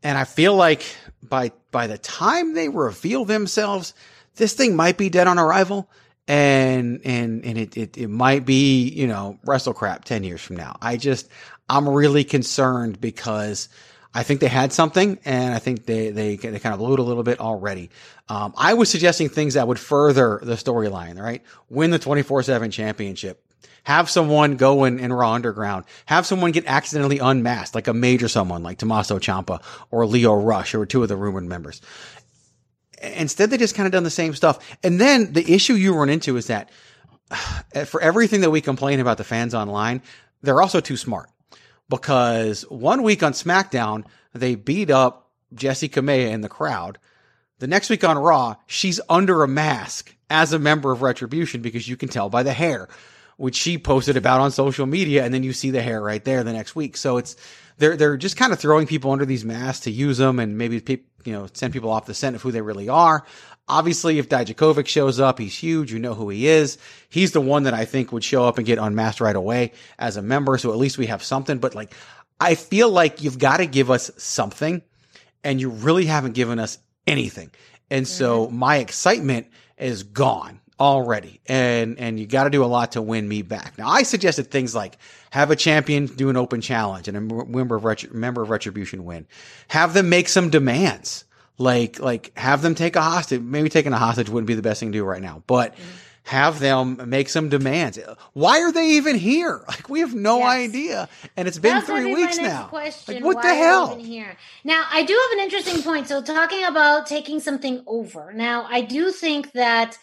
and I feel like by by the time they reveal themselves, this thing might be dead on arrival. And and and it, it it might be, you know, WrestleCrap ten years from now. I just I'm really concerned because I think they had something, and I think they they, they kind of blew it a little bit already. Um, I was suggesting things that would further the storyline, right? Win the 24 7 championship. Have someone go in, in Raw Underground. Have someone get accidentally unmasked, like a major someone like Tommaso Ciampa or Lio Rush, or two of the rumored members. Instead, they just kind of done the same stuff. And then the issue you run into is that for everything that we complain about the fans online, they're also too smart because one week on SmackDown, they beat up Jessi Kamea in the crowd. The next week on Raw, she's under a mask as a member of Retribution because you can tell by the hair, which she posted about on social media. And then you see the hair right there the next week. So it's, they're, they're just kind of throwing people under these masks to use them and maybe, you know, send people off the scent of who they really are. Obviously, if Dijakovic shows up, he's huge. You know who he is. He's the one that I think would show up and get unmasked right away as a member. So at least we have something. But like, I feel like you've got to give us something and you really haven't given us anything. And mm-hmm. so my excitement is gone already. And, and you got to do a lot to win me back. Now I suggested things like have a champion do an open challenge and a member of, Retri- member of retribution win. Have them make some demands like, like have them take a hostage. Maybe taking a hostage wouldn't be the best thing to do right now, but mm-hmm. have them make some demands. Why are they even here? Like we have no yes. idea, and it's been That's three weeks now. Question. Like, what the hell? Here now, I do have an interesting point. So talking about taking something over. Now, I do think that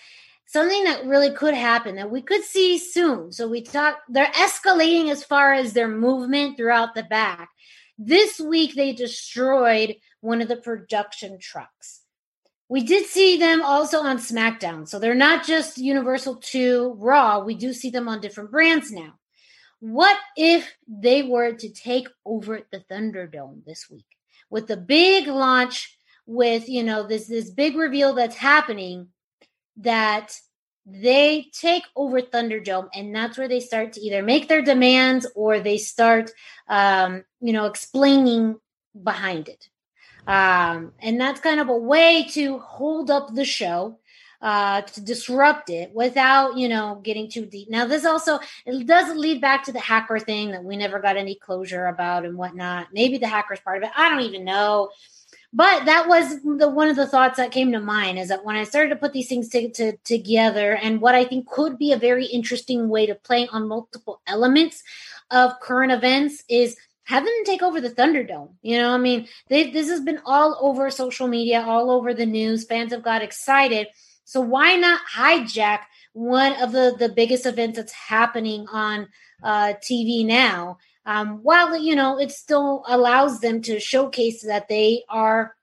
something that really could happen that we could see soon. So we talk. They're escalating as far as their movement throughout the back. This week they destroyed one of the production trucks. We did see them also on SmackDown. So they're not just Universal 2 Raw. We do see them on different brands now. What if they were to take over the Thunderdome this week with the big launch with, you know, this this big reveal that's happening that they take over Thunderdome, and that's where they start to either make their demands or they start, um, you know, explaining behind it. Um, and that's kind of a way to hold up the show. uh, to disrupt it without, you know, getting too deep. Now, this also it does lead back to the hacker thing that we never got any closure about and whatnot. Maybe the hacker's part of it. I don't even know. But that was the one of the thoughts that came to mind is that when I started to put these things to, to, together and what I think could be a very interesting way to play on multiple elements of current events is have them take over the Thunderdome. You know, I mean, this has been all over social media, all over the news. Fans have got excited. So why not hijack one of the the biggest events that's happening on uh, TV now? Um, while you know it still allows them to showcase that they are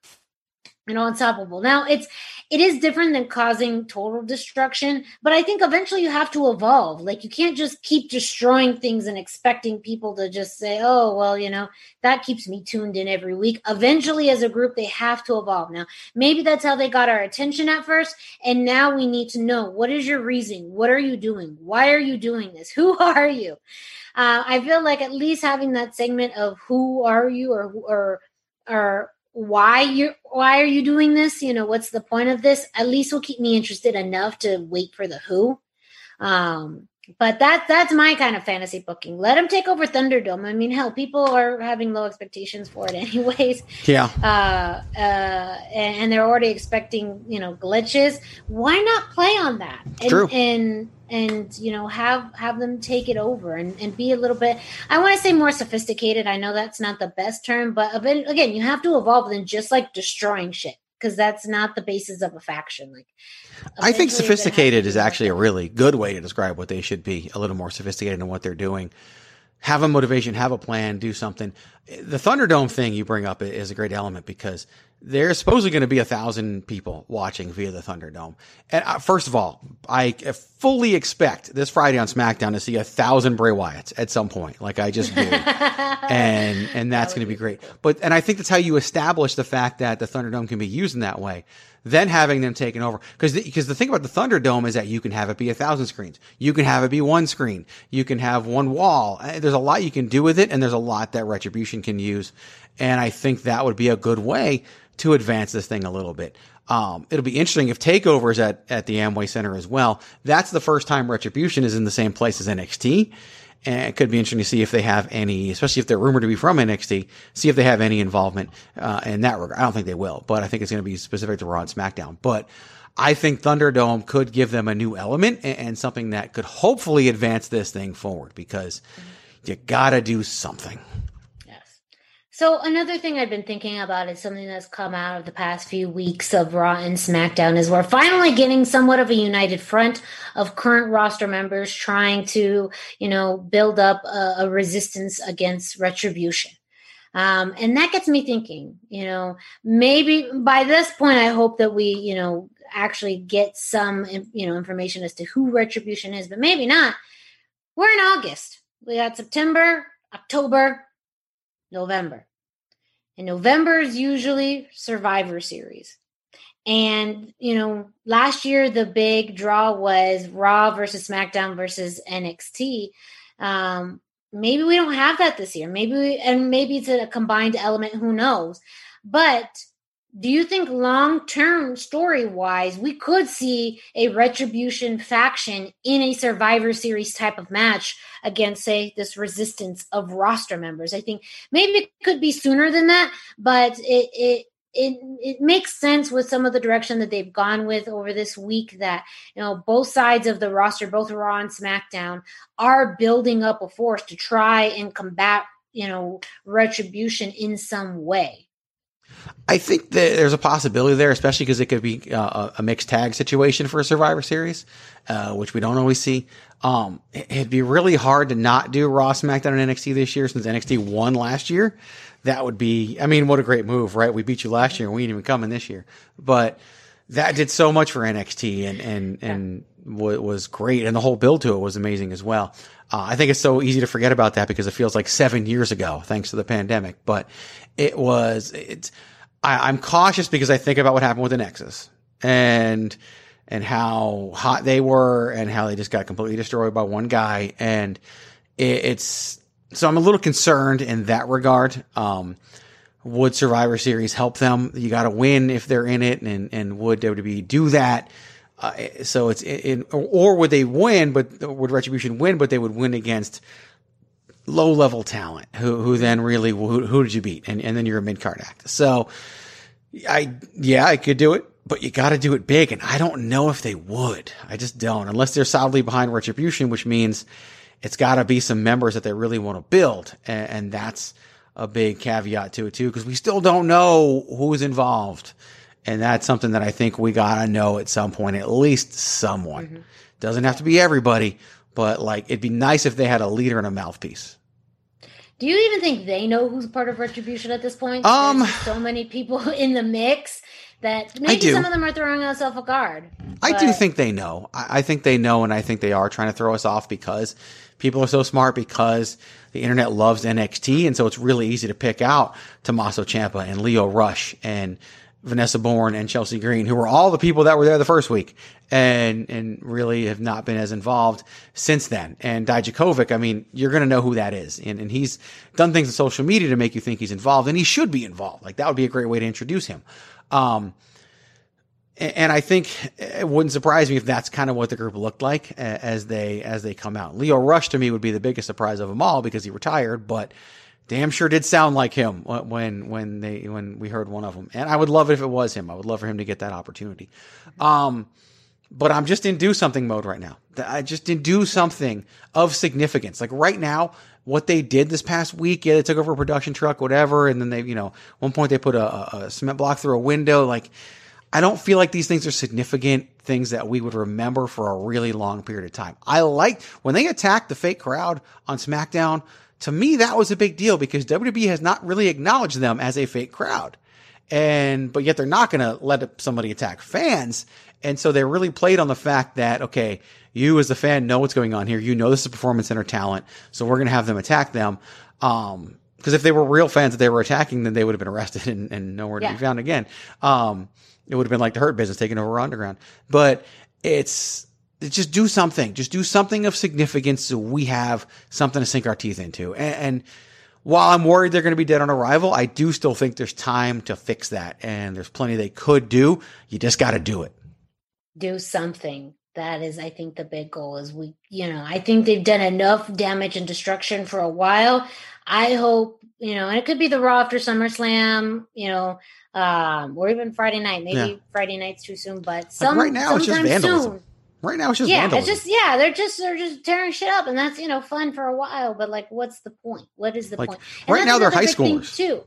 you know unstoppable. Now it's it is different than causing total destruction but i think eventually you have to evolve. Like you can't just keep destroying things and expecting people to just say oh well you know that keeps me tuned in every week. Eventually as a group they have to evolve. Now maybe that's how they got our attention at first and now we need to know what is your reason what are you doing? Why are you doing this? Who are you? Uh, i feel like at least having that segment of who are you or or or why you're why are you doing this you know what's the point of this at least will keep me interested enough to wait for the who um but that that's my kind of fantasy booking. Let them take over Thunderdome. I mean, hell, people are having low expectations for it, anyways. Yeah. Uh, uh, and, and they're already expecting, you know, glitches. Why not play on that? And, True. And and you know have have them take it over and, and be a little bit i want to say more sophisticated i know that's not the best term but again you have to evolve than just like destroying shit because that's not the basis of a faction like I think sophisticated is actually a really good way to describe what they should be. A little more sophisticated in what they're doing. Have a motivation, have a plan, do something. The Thunderdome thing you bring up is a great element because there's supposedly going to be a thousand people watching via the Thunderdome. And uh, first of all, I fully expect this Friday on SmackDown to see a thousand Bray Wyatts at some point, like I just do, and and that's that going to be great. But and I think that's how you establish the fact that the Thunderdome can be used in that way. Then having them taken over because because the, the thing about the Thunderdome is that you can have it be a thousand screens, you can have it be one screen, you can have one wall. Uh, there's a lot you can do with it, and there's a lot that Retribution can use. And I think that would be a good way to advance this thing a little bit. Um, it'll be interesting if Takeover is at, at the Amway Center as well. That's the first time Retribution is in the same place as NXT. And it could be interesting to see if they have any, especially if they're rumored to be from NXT, see if they have any involvement uh, in that regard. I don't think they will, but I think it's going to be specific to Raw and SmackDown. But I think Thunderdome could give them a new element and, and something that could hopefully advance this thing forward because you got to do something. So another thing I've been thinking about is something that's come out of the past few weeks of Raw and SmackDown is we're finally getting somewhat of a united front of current roster members trying to, you know, build up a, a resistance against retribution. Um, and that gets me thinking, you know, maybe by this point, I hope that we, you know, actually get some, you know, information as to who retribution is, but maybe not. We're in August. We got September, October, November. And November is usually Survivor Series. And, you know, last year the big draw was Raw versus SmackDown versus NXT. Um, maybe we don't have that this year. Maybe, we, and maybe it's a combined element, who knows? But do you think long term story wise we could see a retribution faction in a survivor series type of match against say this resistance of roster members? I think maybe it could be sooner than that but it it it, it makes sense with some of the direction that they've gone with over this week that you know both sides of the roster both raw and smackdown are building up a force to try and combat you know retribution in some way I think that there's a possibility there, especially because it could be uh, a mixed tag situation for a Survivor Series, uh, which we don't always see. Um, it'd be really hard to not do Raw, SmackDown, and NXT this year since NXT won last year. That would be, I mean, what a great move, right? We beat you last year and we didn't even coming this year, but that did so much for NXT and, and, and was great. And the whole build to it was amazing as well. Uh, I think it's so easy to forget about that because it feels like seven years ago, thanks to the pandemic, but it was, it's, I, am cautious because I think about what happened with the Nexus and and how hot they were and how they just got completely destroyed by one guy. And it, it's so I'm a little concerned in that regard. Um, would Survivor Series help them? You got to win if they're in it, and and would WWE do that? Uh, so it's in, or would they win, but would Retribution win, but they would win against low level talent who, who then really, who, who did you beat? And, and then you're a mid card act. So I, yeah, I could do it, but you got to do it big. And I don't know if they would. I just don't, unless they're solidly behind Retribution, which means it's got to be some members that they really want to build. And, and that's a big caveat to it too, because we still don't know who's involved. And that's something that I think we got to know at some point, at least someone. Mm-hmm. Doesn't have to be everybody, but like it'd be nice if they had a leader and a mouthpiece. Do you even think they know who's part of Retribution at this point? Um, There's so many people in the mix that maybe some of them are throwing us off a guard. I do think they know. I, I think they know, and I think they are trying to throw us off because people are so smart because the internet loves NXT, and so it's really easy to pick out Tommaso Ciampa and Lio Rush and Vanessa Borne and Chelsea Green, who were all the people that were there the first week and, and really have not been as involved since then. And Dijakovic, I mean, you're going to know who that is. And, and he's done things on social media to make you think he's involved and he should be involved. Like that would be a great way to introduce him. Um, and I think it wouldn't surprise me if that's kind of what the group looked like as they as they come out. Lio Rush to me would be the biggest surprise of them all because he retired, but damn sure did sound like him when when they when we heard one of them. And I would love it if it was him. I would love for him to get that opportunity. Um, but I'm just in do something mode right now. I just didn't do something of significance. Like right now, what they did this past week, yeah, they took over a production truck, whatever, and then they, you know, one point they put a, a cement block through a window. Like, I don't feel like these things are significant things that we would remember for a really long period of time. I like when they attacked the fake crowd on SmackDown to me, that was a big deal because WWE has not really acknowledged them as a fake crowd. And, but yet they're not going to let somebody attack fans. And so they really played on the fact that, okay, you as a fan know what's going on here. You know this is performance center talent. So we're going to have them attack them. Um, because if they were real fans that they were attacking, then they would have been arrested and, and nowhere to yeah. be found again. Um, it would have been like the Hurt Business taking over Underground. But it's, just do something. Just do something of significance so we have something to sink our teeth into. And, and while I'm worried they're going to be dead on arrival, I do still think there's time to fix that. And there's plenty they could do. You just got to do it. Do something. That is, I think, the big goal is we, you know, I think they've done enough damage and destruction for a while. I hope, you know, and it could be the Raw after SummerSlam, you know, um, or even Friday night. Maybe yeah. Friday night's too soon, but some, like right now it's just vandalism. Soon, Right now, it's just yeah, vandalism. it's just yeah, they're just they're just tearing shit up, and that's you know fun for a while. But like, what's the point? What is the like, point? And right now, they're high schoolers too.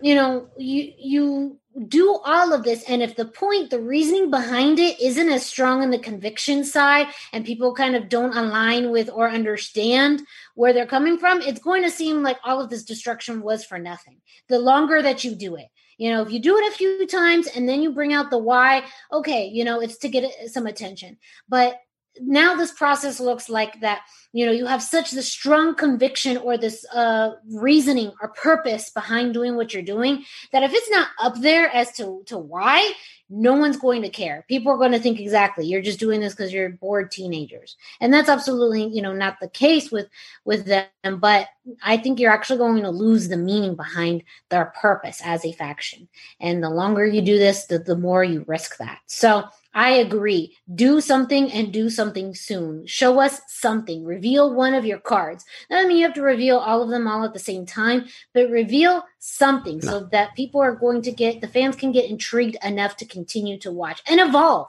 You know, you you do all of this, and if the point, the reasoning behind it isn't as strong on the conviction side, and people kind of don't align with or understand where they're coming from, it's going to seem like all of this destruction was for nothing. The longer that you do it, you know, if you do it a few times and then you bring out the why, okay, you know, it's to get some attention. But now this process looks like that you know you have such the strong conviction or this uh reasoning or purpose behind doing what you're doing that if it's not up there as to to why no one's going to care. People are going to think exactly you're just doing this because you're bored teenagers, and that's absolutely you know not the case with with them. But I think you're actually going to lose the meaning behind their purpose as a faction, and the longer you do this, the, the more you risk that. So I agree. Do something and do something soon. Show us something. Reveal one of your cards. That doesn't mean you have to reveal all of them all at the same time, but reveal something no. so that people are going to get, the fans can get intrigued enough to continue to watch and evolve.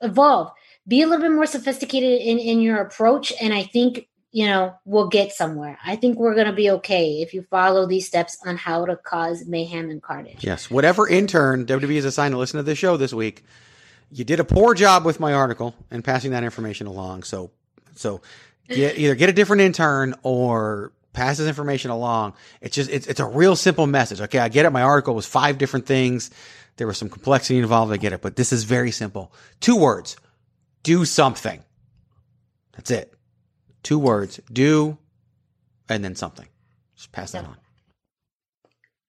Evolve. Be a little bit more sophisticated in, in your approach. And I think, you know, we'll get somewhere. I think we're going to be okay if you follow these steps on how to cause mayhem and carnage. Yes. Whatever intern WWE is assigned to listen to this show this week you did a poor job with my article and passing that information along. So, so get, either get a different intern or pass this information along. It's just, it's, it's a real simple message. Okay. I get it. My article was five different things. There was some complexity involved. I get it, but this is very simple. Two words. Do something. That's it. Two words. Do and then something. Just pass that on.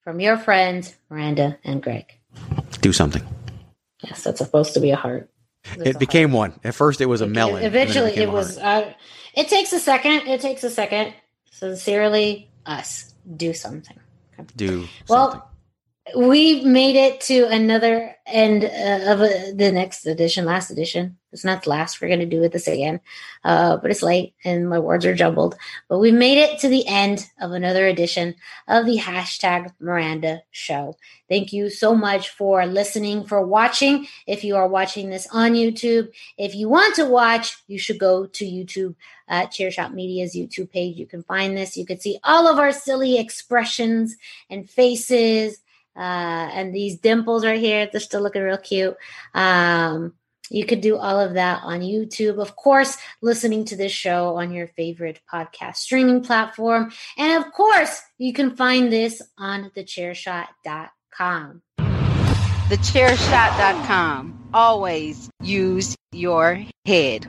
From your friends, Miranda and Greg. Do something. Yes, that's supposed to be a heart. it became heart. one. At first, it was a melon. Eventually, it, it was. Uh, it takes a second. It takes a second. Sincerely, us do something. Okay. Do well. we made it to another end uh, of uh, the next edition, last edition. It's not the last. We're going to do with this again, uh, but it's late and my words are jumbled. But we made it to the end of another edition of the hashtag Miranda Show. Thank you so much for listening, for watching. If you are watching this on YouTube, if you want to watch, you should go to YouTube at Chairshot Media's YouTube page. You can find this. You can see all of our silly expressions and faces uh, and these dimples right here. They're still looking real cute. Um, you could do all of that on YouTube. Of course, listening to this show on your favorite podcast streaming platform. And of course, you can find this on thechairshot.com. Thechairshot.com. Always use your head.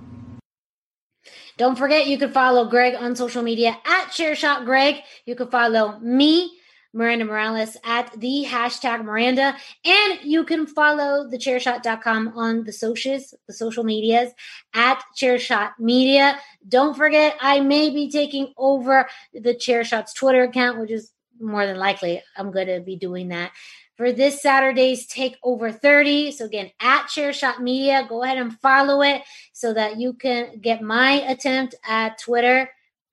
Don't forget, you can follow Greg on social media at Chairshot Greg. You can follow me Miranda Morales at the hashtag Miranda. And you can follow the chairshot.com on the socials, the social medias at chairshot media. Don't forget, I may be taking over the chairshot's Twitter account, which is more than likely I'm going to be doing that for this Saturday's Takeover 30. So again, at Chairshot Media, go ahead and follow it so that you can get my attempt at Twitter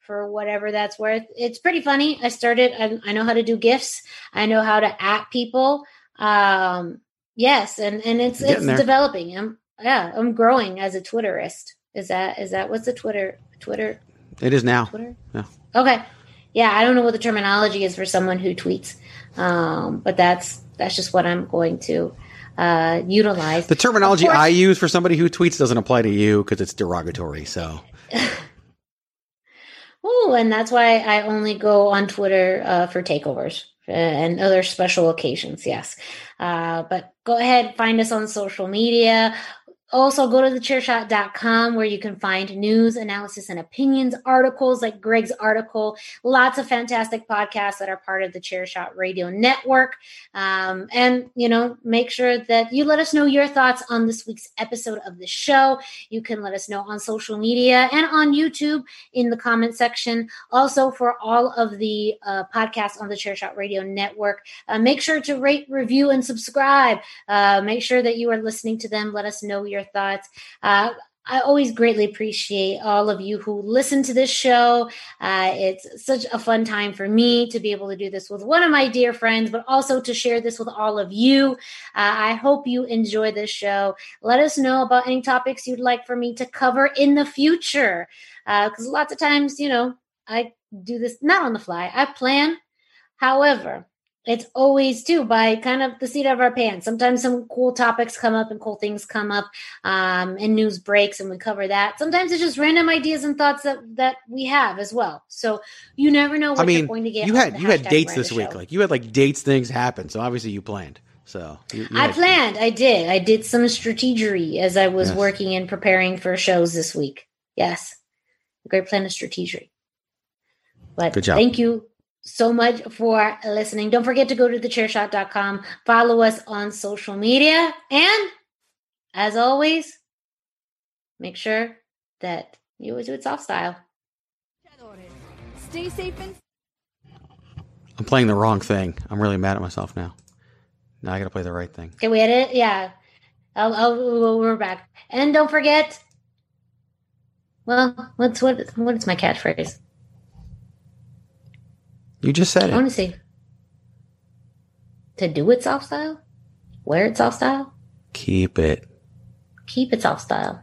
for whatever that's worth. It's pretty funny. I started, I, I know how to do gifts. I know how to at people. Um, yes. And, and it's, it's there. developing. I'm, yeah, I'm growing as a Twitterist. Is that, is that, what's the Twitter, Twitter? It is now. Twitter? Yeah. Okay. Yeah. I don't know what the terminology is for someone who tweets. Um, but that's, that's just what I'm going to, uh, utilize. The terminology course, I use for somebody who tweets doesn't apply to you because it's derogatory. So Oh, and that's why I only go on Twitter uh, for takeovers uh, and other special occasions. Yes. Uh, but go ahead, find us on social media. Also, go to thechairshot.com where you can find news, analysis, and opinions, articles like Greg's article, lots of fantastic podcasts that are part of the Chairshot Radio Network. Um, and, you know, make sure that you let us know your thoughts on this week's episode of the show. You can let us know on social media and on YouTube in the comment section. Also, for all of the uh, podcasts on the Chairshot Radio Network, uh, make sure to rate, review, and subscribe. Uh, make sure that you are listening to them. Let us know your your thoughts. Uh, I always greatly appreciate all of you who listen to this show. Uh, it's such a fun time for me to be able to do this with one of my dear friends, but also to share this with all of you. Uh, I hope you enjoy this show. Let us know about any topics you'd like for me to cover in the future. Because uh, lots of times, you know, I do this not on the fly, I plan. However, it's always too by kind of the seat of our pants. Sometimes some cool topics come up and cool things come up, um, and news breaks, and we cover that. Sometimes it's just random ideas and thoughts that that we have as well. So you never know what I mean, you're going to get. You had you had dates this week, like you had like dates things happen. So obviously you planned. So you, you I planned. I did. I did some strategery as I was yes. working and preparing for shows this week. Yes, a great plan of strategery. But Good job. thank you so much for listening. Don't forget to go to thechairshot.com, follow us on social media, and as always, make sure that you always do it soft style. Stay safe and I'm playing the wrong thing. I'm really mad at myself now. Now I got to play the right thing. Can we edit? Yeah. I'll, I'll, we're back. And don't forget. Well, what's what? What is my catchphrase? You just said it. Honestly, to do it soft style, wear it soft style, keep it, keep it soft style.